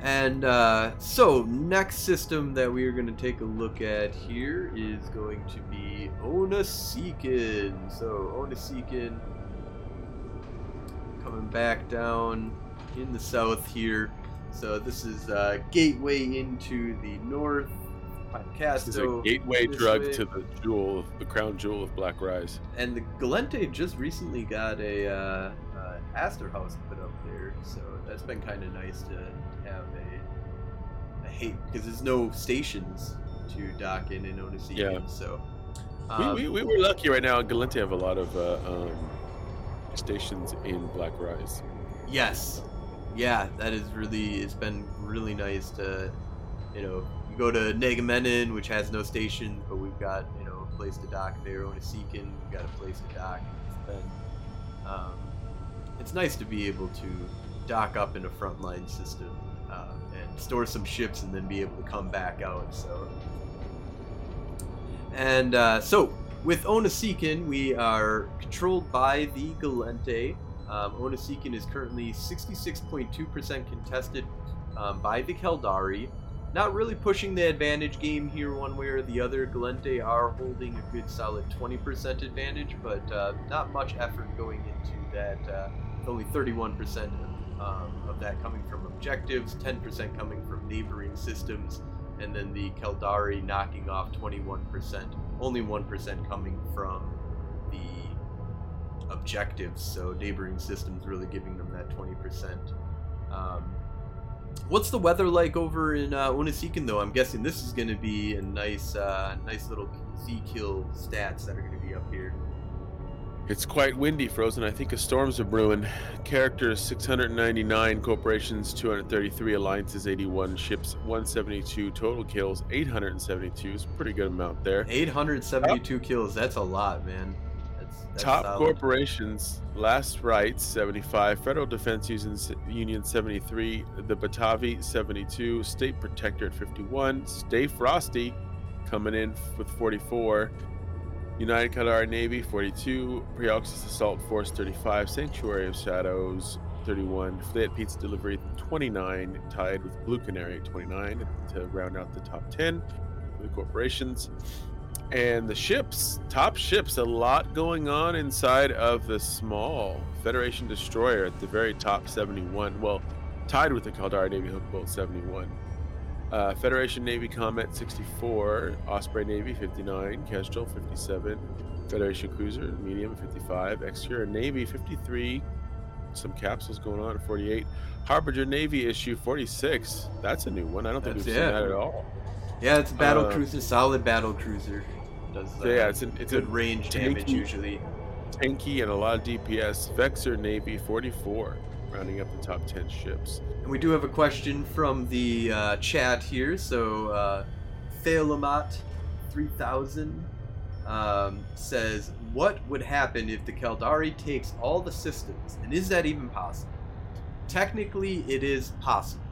S1: And uh, so, next system that we are going to take a look at here is going to be Onasikin. So, Onasikin coming back down in the south here. So, this is uh, gateway into the north.
S2: This is a gateway drug
S1: way.
S2: to the jewel, the crown jewel of Black Rise.
S1: And the Gallente just recently got a uh, uh, Astrahus put up there, so that's been kind of nice to have a. I hate because there's no stations to dock in in Onesikin,
S2: Yeah.
S1: so.
S2: we,
S1: um,
S2: we, we were lucky right now. Gallente have a lot of uh, um, stations in Black Rise.
S1: Yes. Yeah, that is really it's been really nice to you know, you go to Negamenon, which has no station, but we've got, you know, a place to dock there. Onesikin, we've got a place to dock. It's been um, it's nice to be able to dock up in a frontline system store some ships and then be able to come back out. So and uh, so with Onesikin, we are controlled by the Gallente. Um, Onesikin is currently 66.2% contested um, by the Caldari. Not really pushing the advantage game here one way or the other. Gallente are holding a good solid 20% advantage, but uh, not much effort going into that. Uh, only 31% um, of that coming from objectives, 10% coming from neighboring systems, and then the Caldari knocking off 21%, only 1% coming from the objectives, so neighboring systems really giving them that 20%. Um, what's the weather like over in uh, though? I'm guessing this is going to be a nice, uh, nice little Z-Kill stats that are going to be up here.
S2: It's quite windy, Frozen. I think a storms are brewing. Characters 699, corporations 233, alliances 81, ships 172, total kills 872. It's a pretty good amount there.
S1: 872 kills. That's a lot, man. That's, that's
S2: Top
S1: solid.
S2: corporations, Last Rights 75, Federal Defense Union Union 73, the Batavi 72, State Protector at 51, Stay Frosty coming in with 44, United Caldari Navy 42, Preoxys Assault Force 35, Sanctuary of Shadows 31, Fleet Pizza Delivery 29, tied with Blue Canary 29 to round out the top 10 for the corporations. And the ships top ships a lot going on inside of the small federation destroyer at the very top 71 well tied with the caldari navy hookbill 71 uh, federation navy comet 64 osprey navy 59 kestrel 57 federation cruiser medium 55 Exequror navy 53 some capsules going on at 48 harbinger navy issue 46 that's a new one i don't think
S1: That's-
S2: we've
S1: yeah.
S2: seen that at all
S1: Yeah, it's a battle
S2: Uh,
S1: cruiser, solid battle cruiser. Does uh,
S2: yeah, it's an- it's a
S1: good range damage
S2: tanky-
S1: usually.
S2: tanky and a lot of DPS. Vexor Navy 44, rounding up the top 10 ships.
S1: And we do have a question from the uh, chat here. So, uh, Thalamat 3000 um, says, What would happen if the Caldari takes all the systems? And is that even possible? Technically, it is possible.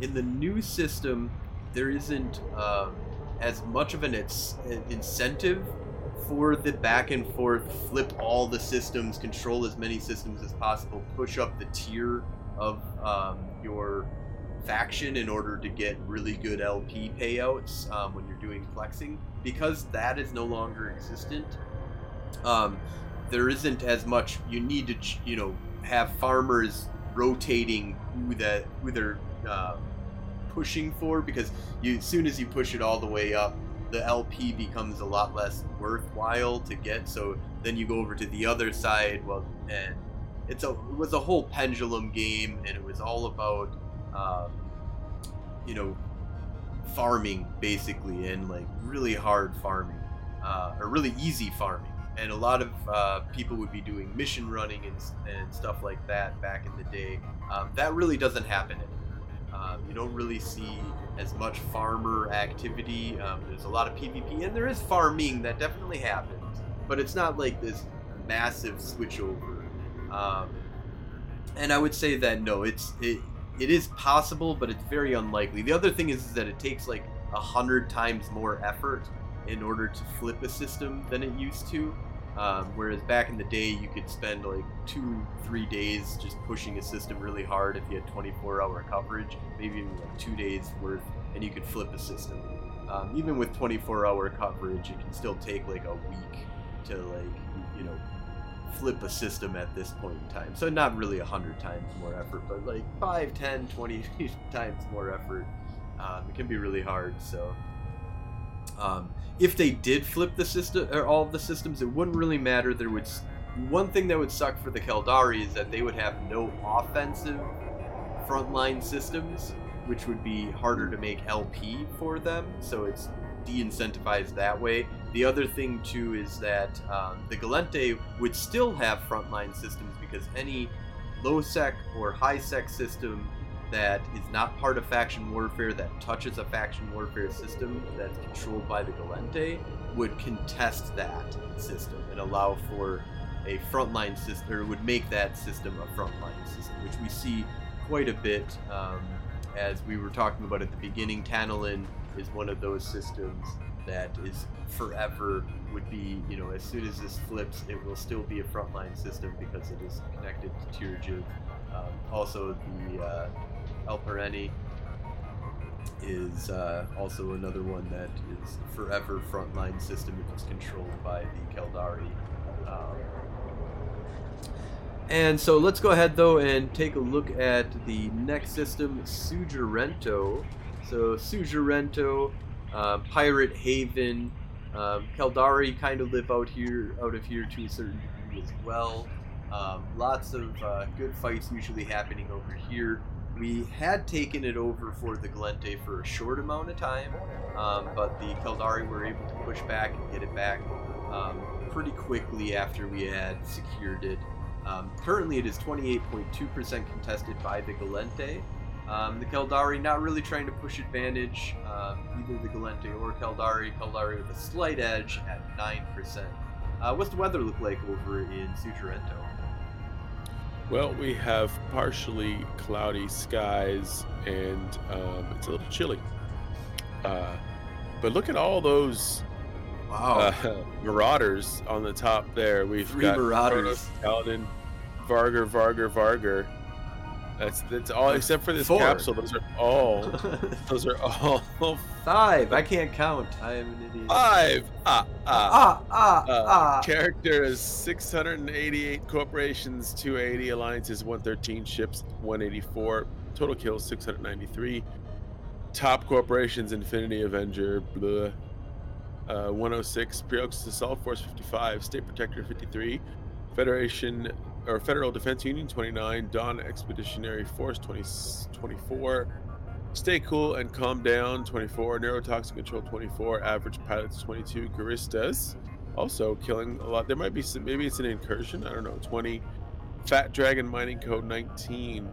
S1: In the new system, there isn't um, as much of an incentive for the back and forth, flip all the systems, control as many systems as possible, push up the tier of um, your faction in order to get really good LP payouts um, when you're doing flexing. Because that is no longer existent, um, there isn't as much. You need to, you know, have farmers rotating who that who they're uh, pushing for because you as soon as you push it all the way up the lp becomes a lot less worthwhile to get so then you go over to the other side well and it's a it was a whole pendulum game and it was all about um, you know farming basically and like really hard farming uh, or really easy farming. And a lot of uh, people would be doing mission running and, and stuff like that back in the day. Um, that really doesn't happen anymore. Um, you don't really see as much farmer activity. Um, there's a lot of PvP, and there is farming that definitely happens, but it's not like this massive switchover. Um, and I would say that no, it's it, it is possible, but it's very unlikely. The other thing is, is that it takes like a hundred times more effort in order to flip a system than it used to. Um, whereas back in the day, you could spend like two, three days just pushing a system really hard if you had 24 hour coverage, maybe even like two days worth, and you could flip a system. Um, even with 24 hour coverage, it can still take like a week to like, you know, flip a system at this point in time. So not really a hundred times more effort, but like 5, 10, 20 times more effort. Um, it can be really hard. So um, if they did flip the system or all of the systems, it wouldn't really matter. There would one thing that would suck for the Caldari is that they would have no offensive frontline systems, which would be harder to make LP for them. So it's de-incentivized that way. The other thing too is that um, the Gallente would still have frontline systems because any low sec or high sec system that is not part of faction warfare that touches a faction warfare system that's controlled by the Gallente would contest that system and allow for a frontline system, or would make that system a frontline system, which we see quite a bit. Um, as we were talking about at the beginning, Tantalin is one of those systems that is forever would be, you know, as soon as this flips, it will still be a frontline system because it is connected to Tyr Um, also, the uh, El is uh, also another one that is forever frontline system if it's controlled by the Caldari. Um, and so let's go ahead though and take a look at the next system, Sujarento. So Sujarento, uh, Pirate Haven, um, Caldari kind of live out here, out of here to a certain degree as well. Um, lots of uh, good fights usually happening over here. We had taken it over for the Gallente for a short amount of time, um, but the Caldari were able to push back and get it back um, pretty quickly after we had secured it. Um, currently, it is 28.2% contested by the Gallente. Um, the Caldari not really trying to push advantage, um, either the Gallente or Caldari. Caldari with a slight edge at 9%. Uh, what's the weather look like over in Sujarento?
S2: Well, we have partially cloudy skies and um, it's a little chilly. Uh, but look at all those
S1: Wow.
S2: uh, marauders on the top there. We've
S1: Three
S2: got
S1: marauders.
S2: Paladin, Vargur, Vargur, Vargur. That's that's all except for this
S1: four.
S2: capsule. Those are all. those are all
S1: Five. I can't count. I am an idiot.
S2: five. Ah ah.
S1: Ah, ah,
S2: Uh,
S1: ah.
S2: character is 688 corporations, 280 alliances, 113 ships, 184 total kills, 693. Top corporations: Infinity Avenger, blah, uh, 106, Preox Assault Force 55, State Protector 53, Federation or Federal Defense Union 29, Dawn Expeditionary Force 20, 24. Stay cool and calm down 24, Neurotoxin Control 24, Average Pilots 22, Guristas also killing a lot. There might be some, maybe it's an incursion. I don't know. 20. Fat Dragon Mining Code 19.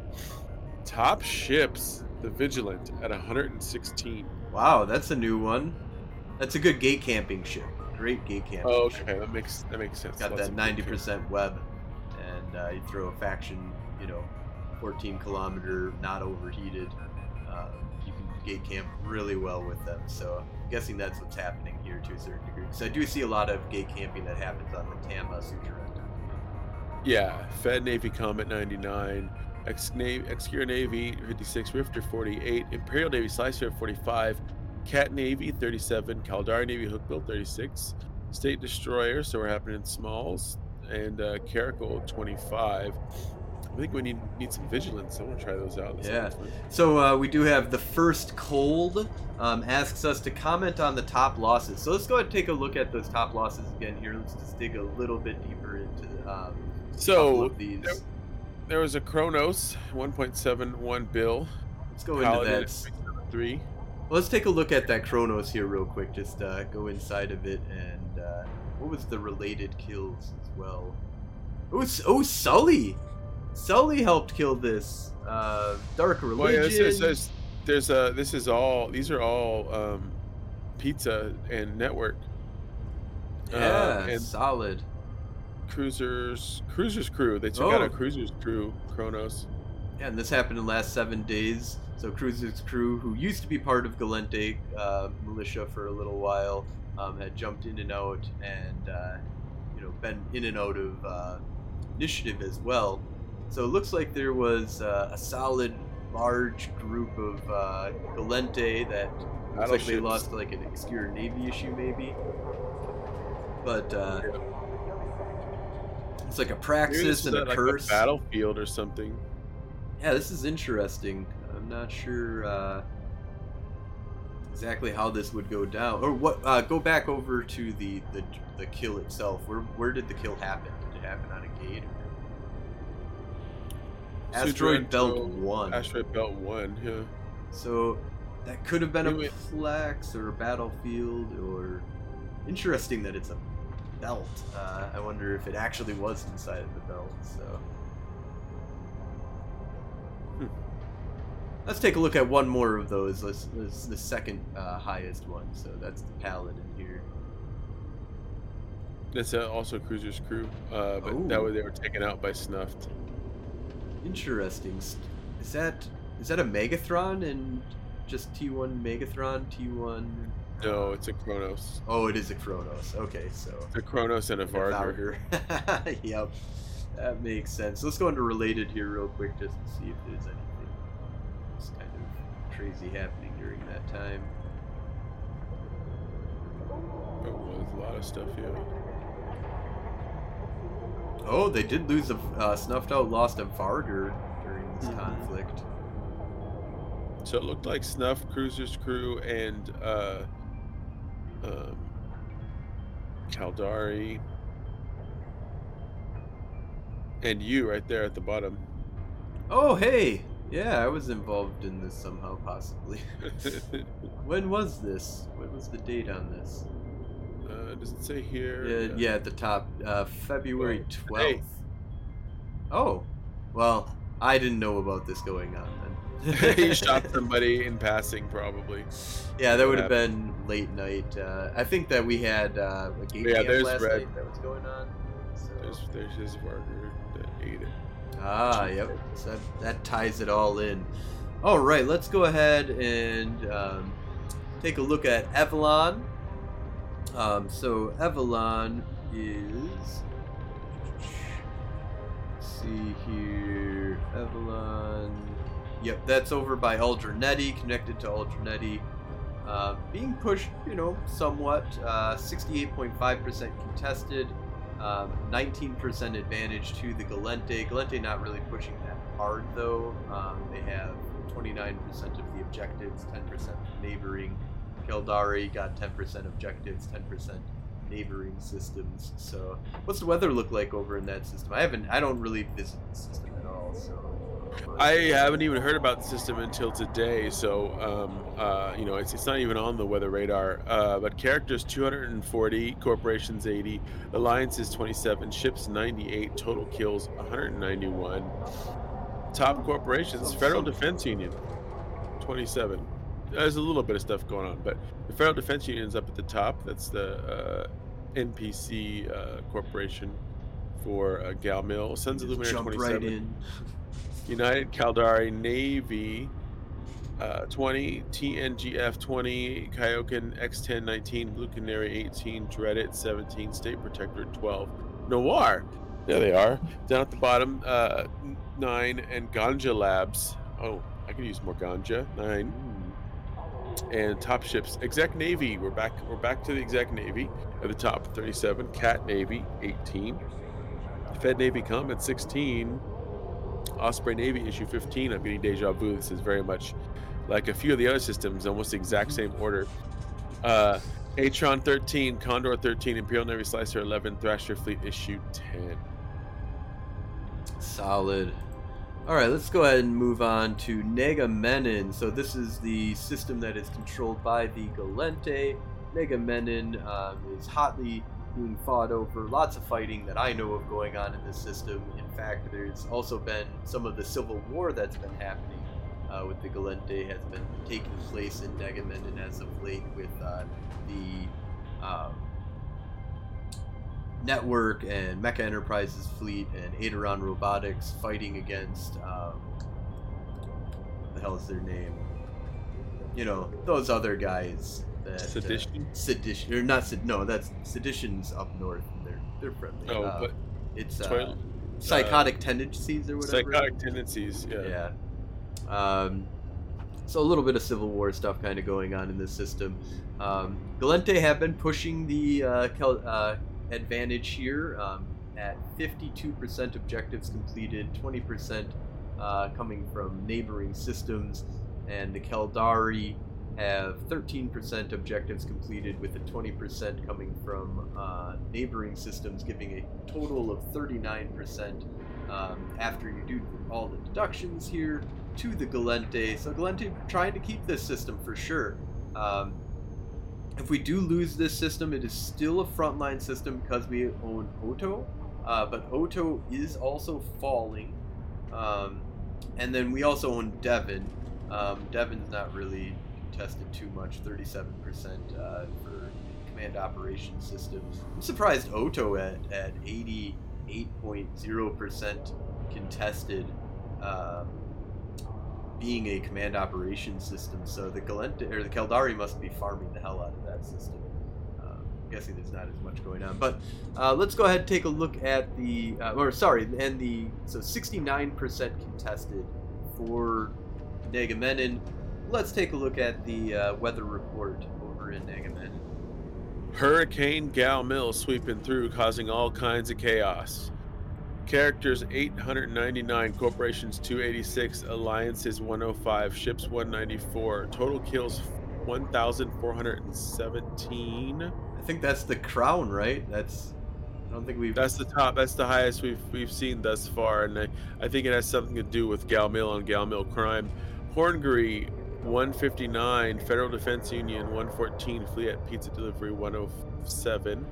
S2: Top ships. The Vigilant at 116.
S1: Wow, that's a new one. That's a good gate camping ship. Great gate camping.
S2: Oh,
S1: ship.
S2: okay, that makes that makes sense.
S1: Got
S2: Lots
S1: that ninety percent web, and uh, you throw a faction, you know, fourteen kilometer, not overheated. Uh, you can gate camp really well with them. So I'm guessing that's what's happening here to a certain degree. Because I do see a lot of gate camping that happens on the Tama Sujarento.
S2: Yeah, Fed Navy Comet 99, Ex Navy, Exequror Navy 56, Rifter 48, Imperial Navy Slicer 45, Cat Navy 37, Caldari Navy Hookbill 36, State Destroyer, so we're happening in smalls, and uh, Caracal 25. I think we need need some vigilance. I want to try those out. This
S1: Yeah. So uh, we do have the first cold um, asks us to comment on the top losses. So let's go ahead and take a look at those top losses again here. Let's just dig a little bit deeper into um,
S2: So
S1: of these.
S2: there- there was a Kronos 1.71 bill.
S1: Let's go into that.
S2: at 673.
S1: Well, let's take a look at that Kronos here real quick. Just uh, go inside of it and uh, what was the related kills as well? Oh, oh, Sully. Sully helped kill this. Uh, Dark Religion.
S2: Well, yeah, this is, there's, there's a this is all these are all um, pizza and network.
S1: yeah,
S2: uh, and
S1: solid.
S2: cruisers cruisers crew. They took out
S1: Oh.
S2: a cruisers crew Kronos.
S1: Yeah, and this happened in the last seven days. So cruisers crew, who used to be part of Galente uh, militia for a little while, um, had jumped in and out, and uh, you know been in and out of uh, initiative as well. So it looks like there was uh, a solid, large group of uh, Gallente that looks like they lost like an obscure navy issue maybe. But uh, it's like a praxis and a
S2: like
S1: curse.
S2: a battlefield or something.
S1: Yeah, this is interesting. I'm not sure uh, exactly how this would go down, or what. Uh, go back over to the, the the kill itself. Where where did the kill happen? Did it happen on a Gator.
S2: Sudra
S1: Asteroid Belt 1.
S2: Asteroid Belt One. Yeah.
S1: So that could have been a flex or a battlefield or interesting that it's a belt. Uh, I wonder if it actually was inside of the belt. So let's take a look at one more of those. Let's, the second uh, highest one. So that's the Paladin here.
S2: That's uh, also Cruiser's crew, uh, but that way they were taken out by Snuffed.
S1: Interesting. Is that is that a Megathron and just T1 Megathron T1?
S2: No, it's a Kronos.
S1: Oh, it is a Kronos. Okay, so
S2: It's a Kronos and a
S1: Vargur. Yep, that makes sense. Let's go into related here real quick just to see if there's anything just kind of crazy happening during that time.
S2: Oh, well, there's a lot of stuff here.
S1: Oh, they did lose a uh, snuffed out, lost a Vargur during this
S2: Mhm.
S1: conflict.
S2: So it looked like Snuff, Cruiser's crew, and uh, um, Caldari, and you right there at the bottom.
S1: Oh, hey, yeah, I was involved in this somehow, possibly. when was this? What was the date on this?
S2: uh, does it say here?
S1: Yeah, yeah, at the top, uh, February twelfth. Oh, well, I didn't know about this going on then.
S2: he shot somebody in passing, probably.
S1: Yeah, that would have been late night. Uh, I think that we had uh, a game
S2: Yeah, there's
S1: last
S2: Red.
S1: night that was going on. So.
S2: There's, there's his Vargur that ate it.
S1: Ah, yep. So that, ties it all in. All right, let's go ahead and um, take a look at Evelon. Um, so Evelon is. let's see here, Evelon. Yep, that's over by Aldranette, connected to Aldranette. Uh, being pushed, you know, somewhat. Uh, 68.5% contested. Um, 19% advantage to the Gallente. Gallente not really pushing that hard though. Um, they have 29% of the objectives, 10% neighboring. Caldari got 10% objectives, 10% neighboring systems. So, what's the weather look like over in that system? I haven't. I don't really visit the system at all. So.
S2: I haven't even heard about the system until today, so um, uh, you know it's, it's not even on the weather radar. Uh, but characters 240, corporations 80, alliances 27, ships 98, total kills 191. Top corporations, Federal Defense Union 27. There's a little bit of stuff going on, but the Federal Defense Union is up at the top. That's the uh, NPC uh, corporation for uh, Gal Mill. Sons of
S1: Just
S2: Luminaire 27.
S1: right in.
S2: United Caldari Navy uh, 20, TNGF 20, Kyokan X10 19, Blue Canary 18, Dreddit 17, State Protector 12, Noir. There they are. Down at the bottom, uh, 9, and Ganja Labs. Oh, I could use more Ganja. 9. And top ships, Exec Navy. We're back. We're back to the Exec Navy at the top, 37. Cat Navy, 18. Fed Navy Comet, 16. Osprey Navy issue 15. I'm getting deja vu. This is very much like a few of the other systems, almost the exact same order. Uh, Atron 13, Condor 13, Imperial Navy Slicer 11, Thrasher Fleet issue 10.
S1: Solid. All right, let's go ahead and move on to Negamenon. So this is the system that is controlled by the Gallente. Negamenon um, is hotly being fought over. Lots of fighting that I know of going on in this system. In fact, there's also been some of the civil war that's been happening uh, with the Gallente has been taking place in Negamenon as of late with uh, the um, Network and Mecha Enterprises fleet and Aderon Robotics fighting against um, the hell is their name? You know those other guys. That, uh,
S2: Sedition?
S1: sedition or not? Sed- no, that's sedition's up north. And they're they're friendly.
S2: Oh,
S1: Uh,
S2: but
S1: it's uh,
S2: Toil-
S1: psychotic tendencies or whatever.
S2: psychotic tendencies. Yeah.
S1: Yeah. Um, so a little bit of Civil War stuff kind of going on in this system. Um, Gallente have been pushing the uh, Kel- uh, advantage here um, at 52% objectives completed, 20% uh, coming from neighboring systems, and the Caldari have 13% objectives completed, with a 20% coming from uh, neighboring systems, giving a total of 39% um, after you do all the deductions here to the Gallente. So Gallente trying to keep this system for sure. Um, if we do lose this system, it is still a frontline system because we own Oto, uh, but Oto is also falling. Um, and then we also own Devon. Um, Devon's not really contested too much, 37% uh, for command operation systems. I'm surprised Oto at, at 88.0% contested. Um, being a command operation system, so the Gallente or the Caldari must be farming the hell out of that system. I'm guessing there's not as much going on, but uh, let's go ahead and take a look at the, uh, or sorry, and the so 69% contested for Negamenon. Let's take a look at the uh, weather report over in Negamenon.
S2: Hurricane Gal Mill sweeping through, causing all kinds of chaos. Characters 899, corporations 286, alliances 105, ships 194, total kills 1,417.
S1: I think that's the crown, right? That's. I don't think we've.
S2: That's the top. That's the highest we've we've seen thus far, and I, I think it has something to do with Gal Mill and Gal Mill crime. Horngary 159, Federal Defense Union 114, Fleet Pizza Delivery 107.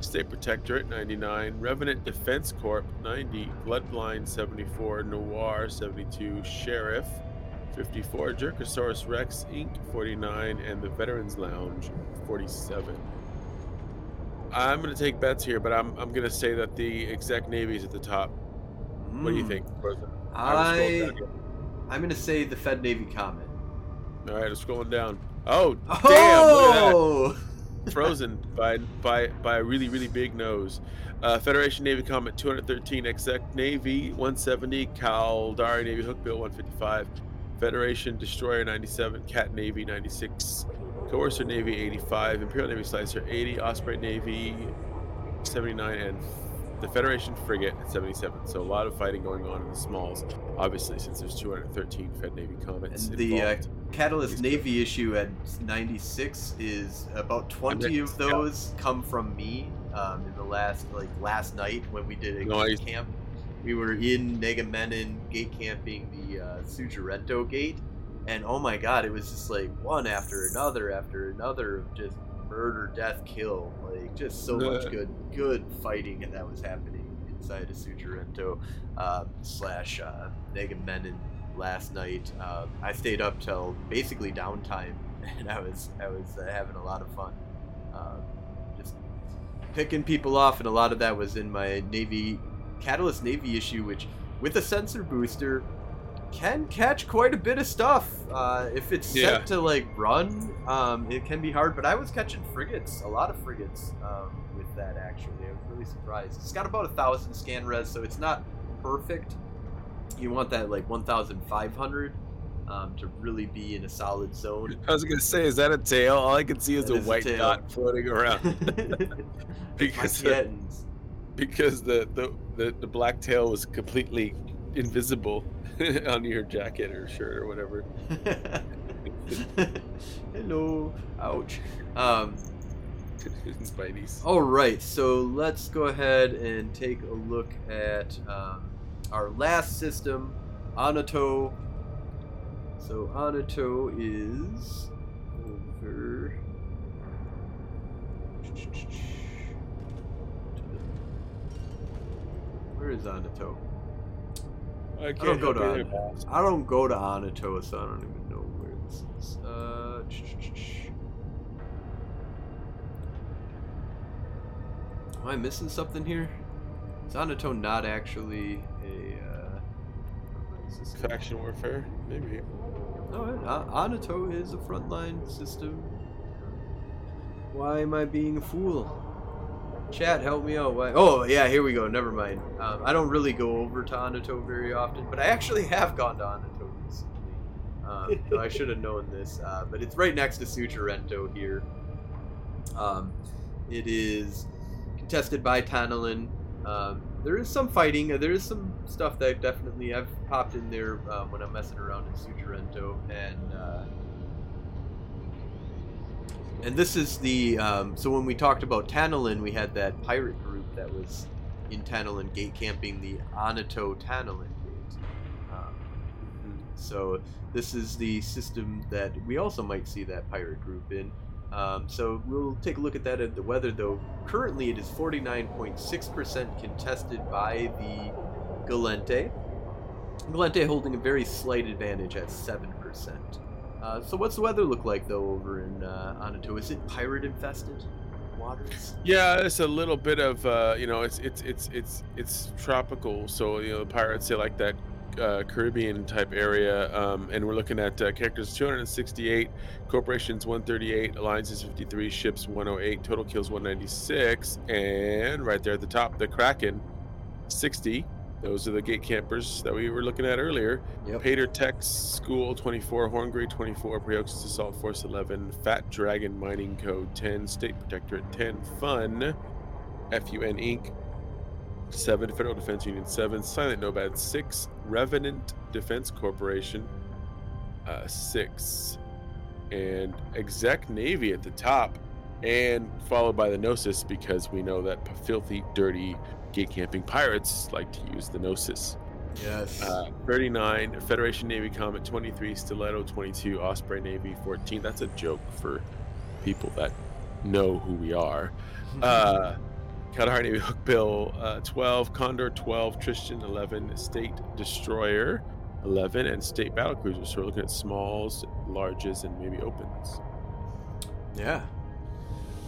S2: State Protectorate 99, Revenant Defense Corp 90, Bloodline 74, Noir 72, Sheriff 54, Jerkosaurus Rex Inc. 49, and the Veterans Lounge 47. I'm going to take bets here, but I'm, I'm going to say that the exec navy is at the top. What do you
S1: Mm.
S2: think?
S1: I, I'm going to say the Fed Navy Comet.
S2: All right, I'm scrolling down. Oh, damn! Look at that.
S1: Oh!
S2: frozen by by by a really really big nose. Uh, Federation Navy Comet 213, Exec Navy 170, Caldari Navy Hookbill 155, Federation Destroyer 97, Cat Navy 96, Coercer Navy 85, Imperial Navy Slicer 80, Osprey Navy 79, and the Federation Frigate at 77. So a lot of fighting going on in the smalls, obviously, since there's 213 Fed Navy Comets.
S1: And the uh. Catalyst Navy issue at 96 is about 20 of those come from me um, in the last like last night when we did a
S2: Nice.
S1: camp. We were in Negamenon gate camping the uh, Sujarento gate, and oh my god, it was just like one after another after another of just murder, death, kill, like just so much good good fighting that was happening inside of Sujarento um, slash uh, Negamenon last night. Um, I stayed up till basically downtime, and I was I was uh, having a lot of fun, um, just picking people off, and a lot of that was in my Navy Catalyst Navy issue, which with a sensor booster can catch quite a bit of stuff. Uh, if it's set
S2: Yeah.
S1: to like run, um, it can be hard. But I was catching frigates, a lot of frigates um, with that. Actually, I was really surprised. It's got about a thousand scan res, so it's not perfect. You want that like 1,500 um, to really be in a solid zone.
S2: I was gonna say, is that a tail? All I can see is
S1: That
S2: a
S1: is
S2: white
S1: tail.
S2: dot floating around because the, because the, the, the, the black tail was completely invisible on your jacket or shirt or whatever.
S1: Hello. Ouch. Um,
S2: Spidey's.
S1: all right, so let's go ahead and take a look at um, our last system, Onatoh. So Onatoh is over. Where is Onatoh?
S2: I can't
S1: don't go to
S2: boss.
S1: I don't go to Onatoh, so I don't even know where this is. Uh, am I missing something here? Is Onatoh not actually is this?
S2: Faction warfare, maybe.
S1: No, Onatoh is a frontline system. Why am I being a fool? Chat, help me out. Why? Oh, yeah, here we go. Never mind. Um, I don't really go over to Onatoh very often, but I actually have gone to Onatoh recently. Um, so I should have known this, uh, but it's right next to Sujarento here. Um, it is contested by Tanalin. Um, there is some fighting. There is some stuff that definitely I've popped in there um, when I'm messing around in Sujarento, and uh, and this is the um, so when we talked about Tantalin, we had that pirate group that was in Tantalin gate camping the Onatoh Tantalin gate. Um, so this is the system that we also might see that pirate group in. Um, so we'll take a look at that at the weather, though. Currently, it is 49.6% contested by the Gallente. Gallente holding a very slight advantage at 7%. Uh, so what's the weather look like, though, over in uh, Onatoh? Is it pirate infested waters?
S2: Yeah, it's a little bit of uh, you know, it's it's it's it's it's tropical. So you know, the pirates they like that uh, Caribbean type area, um, and we're looking at uh, characters 268, corporations 138, alliances 53, ships 108, total kills 196, and right there at the top, the Kraken 60. Those are the gate campers that we were looking at earlier.
S1: Yep.
S2: Pator Tech School 24, Horngray 24, Preoxys Assault Force 11, Fat Dragon Mining Code 10, State Protectorate 10, Fun, FUN Inc. 7, Federal Defense Union 7, Silent Nomad 6, Revenant Defense Corporation uh, 6, and Exec Navy at the top, and followed by the Gnosis because we know that filthy, dirty gate camping pirates like to use the Gnosis.
S1: Yes.
S2: Uh, 39, Federation Navy Comet 23, Stiletto 22, Osprey Navy 14. That's a joke for people that know who we are. Uh, Caldari Navy Hookbill uh, 12, Condor 12, Tristan 11, State Destroyer 11, and State Battle Cruisers. So we're looking at smalls, larges, and maybe opens.
S1: Yeah.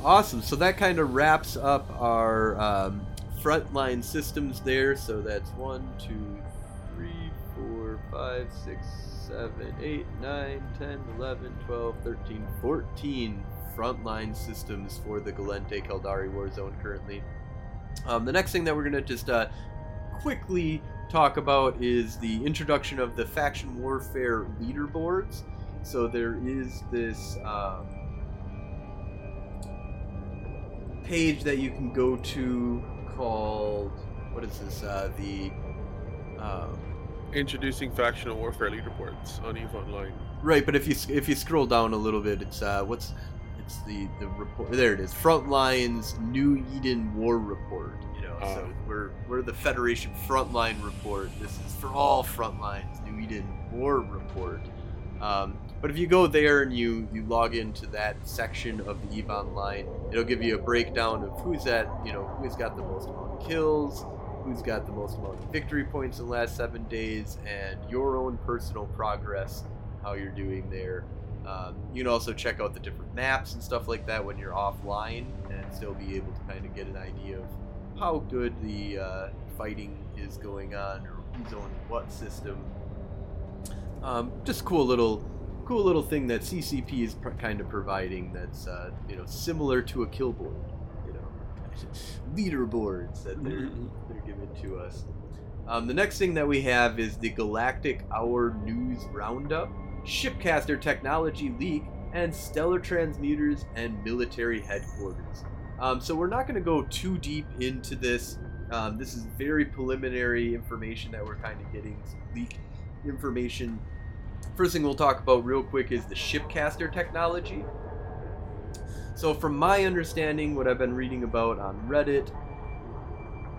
S1: Awesome. So that kind of wraps up our um, frontline systems there. So that's one, two, three, four, five, six, seven, eight, nine, 10, 11, 12, 13, 14 frontline systems for the Gallente Caldari Warzone currently. Um, the next thing that we're going to just uh, quickly talk about is the introduction of the faction warfare leaderboards. So there is this. Um, page that you can go to called what is this? Uh, the um,
S2: Introducing factional warfare leaderboards on EVE Online.
S1: right, but if you if you scroll down a little bit, it's uh, what's it's the the report. There it is. Frontlines New Eden War Report. You know, so
S2: Ah.
S1: we're we're the Federation Frontline Report. This is for all frontlines. New Eden War Report. Um, but if you go there and you you log into that section of the Eve Online, it'll give you a breakdown of who's at you know who's got the most amount of kills, who's got the most amount of victory points in the last seven days, and your own personal progress, how you're doing there. Um, you can also check out the different maps and stuff like that when you're offline, and still be able to kind of get an idea of how good the uh, fighting is going on, or who's on what system. Um, just cool little, cool little thing that CCP is pr- kind of providing. That's uh, you know similar to a kill board, you know, leaderboards that they're
S2: Mhm.
S1: they're giving to us. Um, the next thing that we have is the Galactic Hour News Roundup, Shipcaster Technology Leak, and Stellar Transmuters and Military Headquarters. Um, so we're not going to go too deep into this. Um, this is very preliminary information that we're kind of getting, some leak information. First thing we'll talk about real quick is the Shipcaster technology. So, from my understanding, what I've been reading about on Reddit,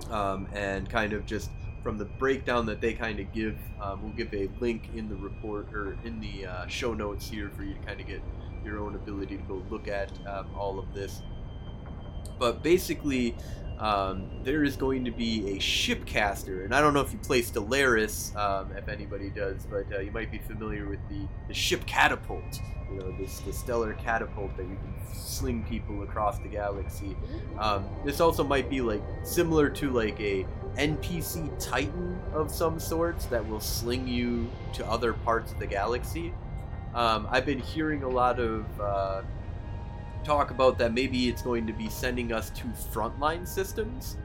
S1: um, and kind of just from the breakdown that they kind of give, um, we'll give a link in the report or in the uh, show notes here for you to kind of get your own ability to go look at um, all of this. But basically, um, there is going to be a shipcaster, and I don't know if you play Stellaris, um, if anybody does, but uh, you might be familiar with the, the ship catapult. You know, this the stellar catapult that you can sling people across the galaxy. Um, this also might be like similar to like a NPC Titan of some sorts that will sling you to other parts of the galaxy. Um, I've been hearing a lot of uh, talk about that maybe it's going to be sending us to frontline systems,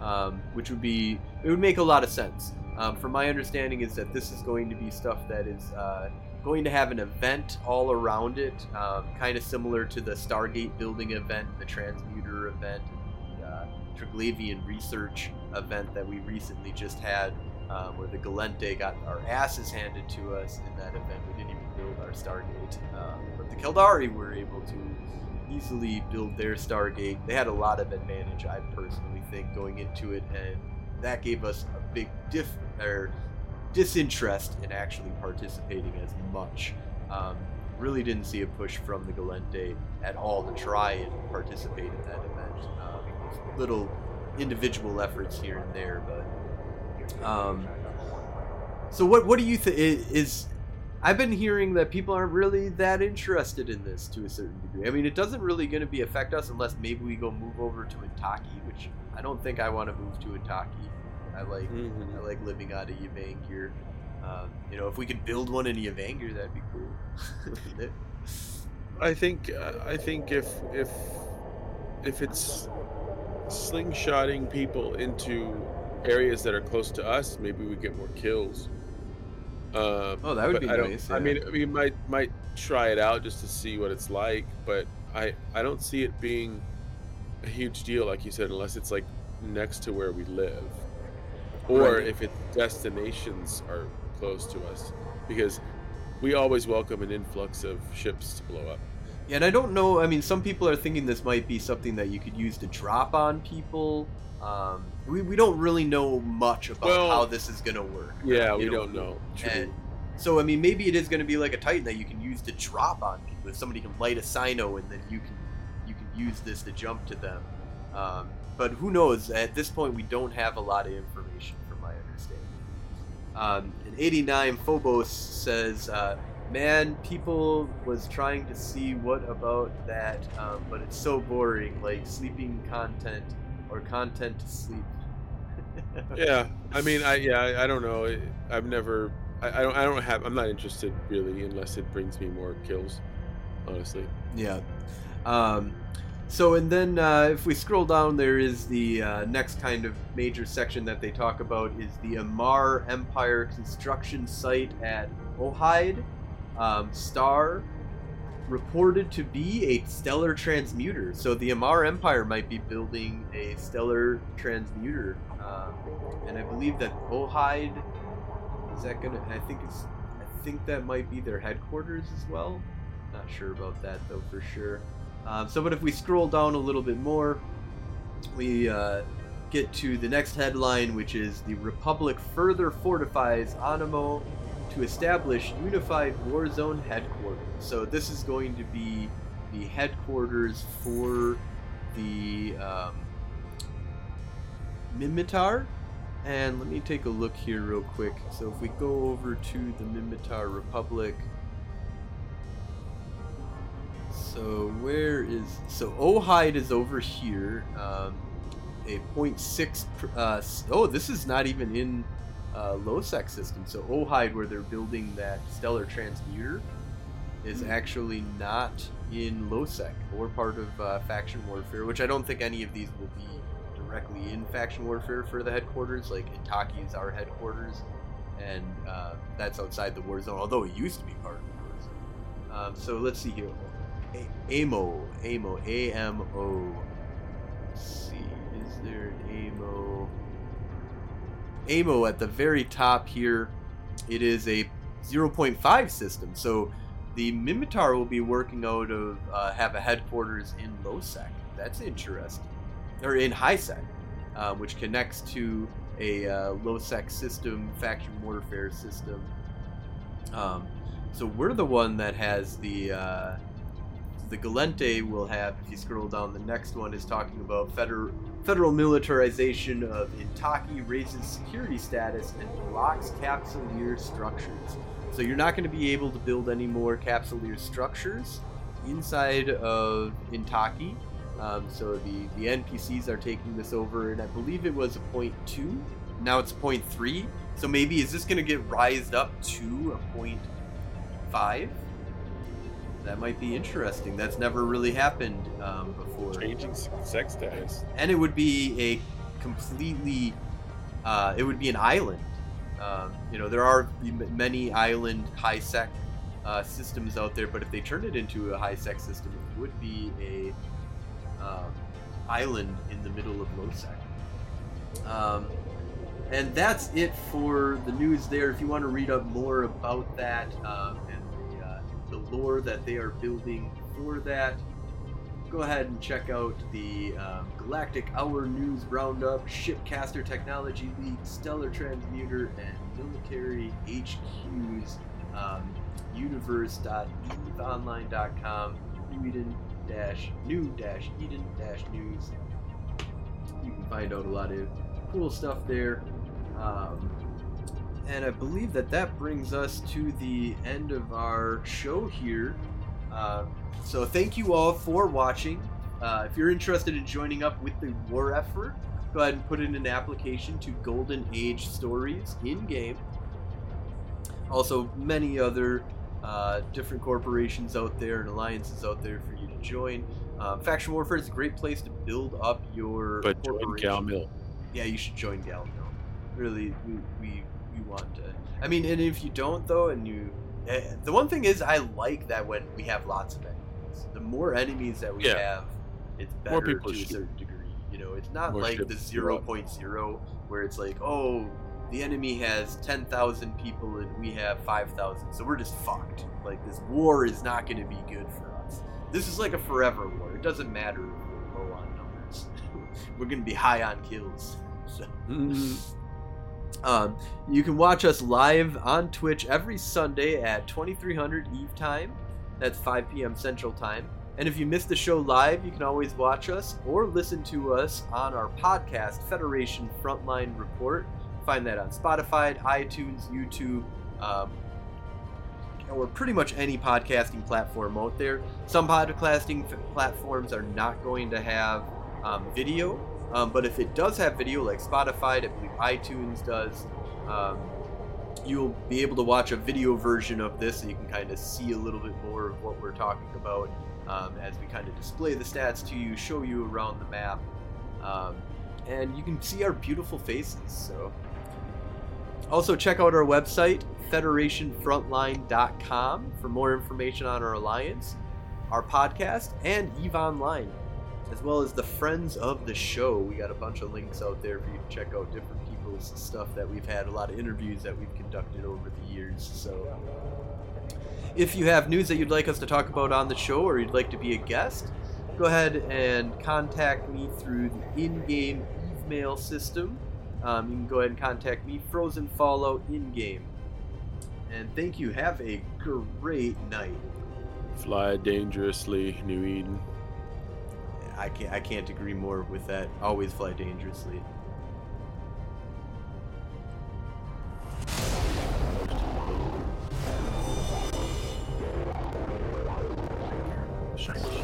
S1: um, which would be it would make a lot of sense. Um, from my understanding, is that this is going to be stuff that is uh, going to have an event all around it, um, kind of similar to the Stargate building event, the Transmuter event, the uh, Triglavian research event that we recently just had. um, where the Gallente got our asses handed to us in that event. We didn't even build our Stargate, um, but the Caldari were able to easily build their Stargate. They had a lot of advantage, I personally think, going into it, and that gave us a big diff or disinterest in actually participating as much. Um, really didn't see a push from the Gallente at all to try and participate in that event. Um, little individual efforts here and there, but um, so what what do you think is I've been hearing that people aren't really that interested in this to a certain degree. I mean, it doesn't really going to be affect us unless maybe we go move over to Intaki, which I don't think I want to move to Intaki. I like mm-hmm. I like living out of Yvangir. Um, you know, if we could build one in Yvangir, that'd be cool.
S2: I think uh, I think if if if it's slingshotting people into areas that are close to us, maybe we get more kills.
S1: Uh, oh, that would be
S2: I
S1: nice.
S2: Yeah. I mean, we might might try it out just to see what it's like, but I I don't see it being a huge deal, like you said, unless it's like next to where we live, or right. if its destinations are close to us, because we always welcome an influx of ships to blow up.
S1: Yeah, and I don't know. I mean, some people are thinking this might be something that you could use to drop on people. Um, we, we don't really know much about well, how this is going to work.
S2: Yeah, we don't know.
S1: And so, I mean, maybe it is going to be like a Titan that you can use to drop on people. If somebody can light a Cyno and then you can you can use this to jump to them. Um, but who knows? At this point, we don't have a lot of information, from my understanding. Um, 89 Phobos says, uh, "Man, people was trying to see what about that, um, but it's so boring, like sleeping content or content to sleep."
S2: yeah, I mean, I yeah, I, don't know. I've never, I, I, don't, I don't have, I'm not interested really unless it brings me more kills, honestly.
S1: Yeah. Um, so and then uh, if we scroll down, there is the uh, next kind of major section that they talk about is the Amarr Empire construction site at Ohide. Um, Star reported to be a stellar transmuter. So the Amarr Empire might be building a stellar transmuter, uh, and I believe that Ohide is that gonna. I think it's. I think that might be their headquarters as well. Not sure about that though for sure. Um, so, but if we scroll down a little bit more, we uh, get to the next headline, which is the Republic further fortifies Anemo to establish unified warzone headquarters. So this is going to be the headquarters for the um, Minmatar. And let me take a look here real quick. So if we go over to the Minmatar Republic, so where is so Ohide is over here. Um, a 0.6. Uh, oh, this is not even in uh, Losec system. So Ohide, where they're building that stellar transmuter, is hmm. actually not in Losec or part of uh, faction warfare, which I don't think any of these will be directly in faction warfare for the headquarters. Like Intaki is our headquarters, and uh, that's outside the war zone, although it used to be part of the war zone. Um, so let's see here. AMO, AMO, A M O. AMO at the very top here, it is a 0.5 system. So the Minmatar will be working out of uh, have a headquarters in Losec. That's interesting, or in HiSec, uh, which connects to a uh, Losec system, faction warfare system. Um, so we're the one that has the uh, the Gallente will have. If you scroll down, the next one is talking about federal Federal militarization of Intaki raises security status and blocks capsuleer structures. So you're not going to be able to build any more capsuleer structures inside of Intaki. Um, so the, the NPCs are taking this over, and I believe it was a point two. Now it's point three. So maybe is this going to get rised up to a point five? That might be interesting. That's never really happened um, before.
S2: Changing sec status.
S1: And it would be a completely, uh, it would be an island. Um, you know, there are many island high sec uh, systems out there, but if they turn it into a high sec system, it would be a um, island in the middle of low sec. Um, and that's it for the news there. If you want to read up more about that um, lore that they are building for that, go ahead and check out the um, Galactic Hour News Roundup, Shipcaster Technology Leak, Stellar Transmuter, and Military HQ's um, universe.eveonline.com, Eden dash new dash Eden dash news. You can find out a lot of cool stuff there. Um, and I believe that that brings us to the end of our show here. Uh, so thank you all for watching. Uh, if you're interested in joining up with the war effort, go ahead and put in an application to Golden Age Stories in game. Also, many other uh, different corporations out there and alliances out there for you to join. Uh, Faction Warfare is a great place to build up your.
S2: But join
S1: corporation.
S2: Gal Mill.
S1: Yeah, you should join Gal Mill. Really, we, we we want to. I mean, and if you don't though, and you, eh, the one thing is, I like that when we have lots of enemies. The more enemies that we
S2: Yeah.
S1: have, it's
S2: More
S1: better
S2: people
S1: to a certain degree. You know, it's not
S2: More
S1: like the
S2: to
S1: zero point zero where it's like, oh, the enemy has ten thousand people and we have five thousand, so we're just fucked. Like this war is not going to be good for us. This is like a forever war. It doesn't matter if we're low on numbers. we're going to be high on kills. So.
S2: Mm,
S1: Um, you can watch us live on Twitch every Sunday at 2300 Eve time. That's 5 p.m. Central Time. And if you miss the show live, you can always watch us or listen to us on our podcast, Federation Frontline Report. Find that on Spotify, iTunes, YouTube, um, or pretty much any podcasting platform out there. Some podcasting f- platforms are not going to have um, video, um, but if it does have video, like Spotify, I believe iTunes does, um, you'll be able to watch a video version of this, so you can kind of see a little bit more of what we're talking about um, as we kind of display the stats to you, show you around the map, um, and you can see our beautiful faces. So, also check out our website, FederationFrontline.com, for more information on our alliance, our podcast, and Eve Online as well as the friends of the show. We got a bunch of links out there for you to check out different people's stuff that we've had, a lot of interviews that we've conducted over the years. So, if you have news that you'd like us to talk about on the show or you'd like to be a guest, go ahead and contact me through the in game email system. Um, you can go ahead and contact me, Frozen Fallout in game. And thank you. Have a great night.
S2: Fly dangerously, New Eden.
S1: I can't I can't agree more with that. Always fly dangerously. Shiny.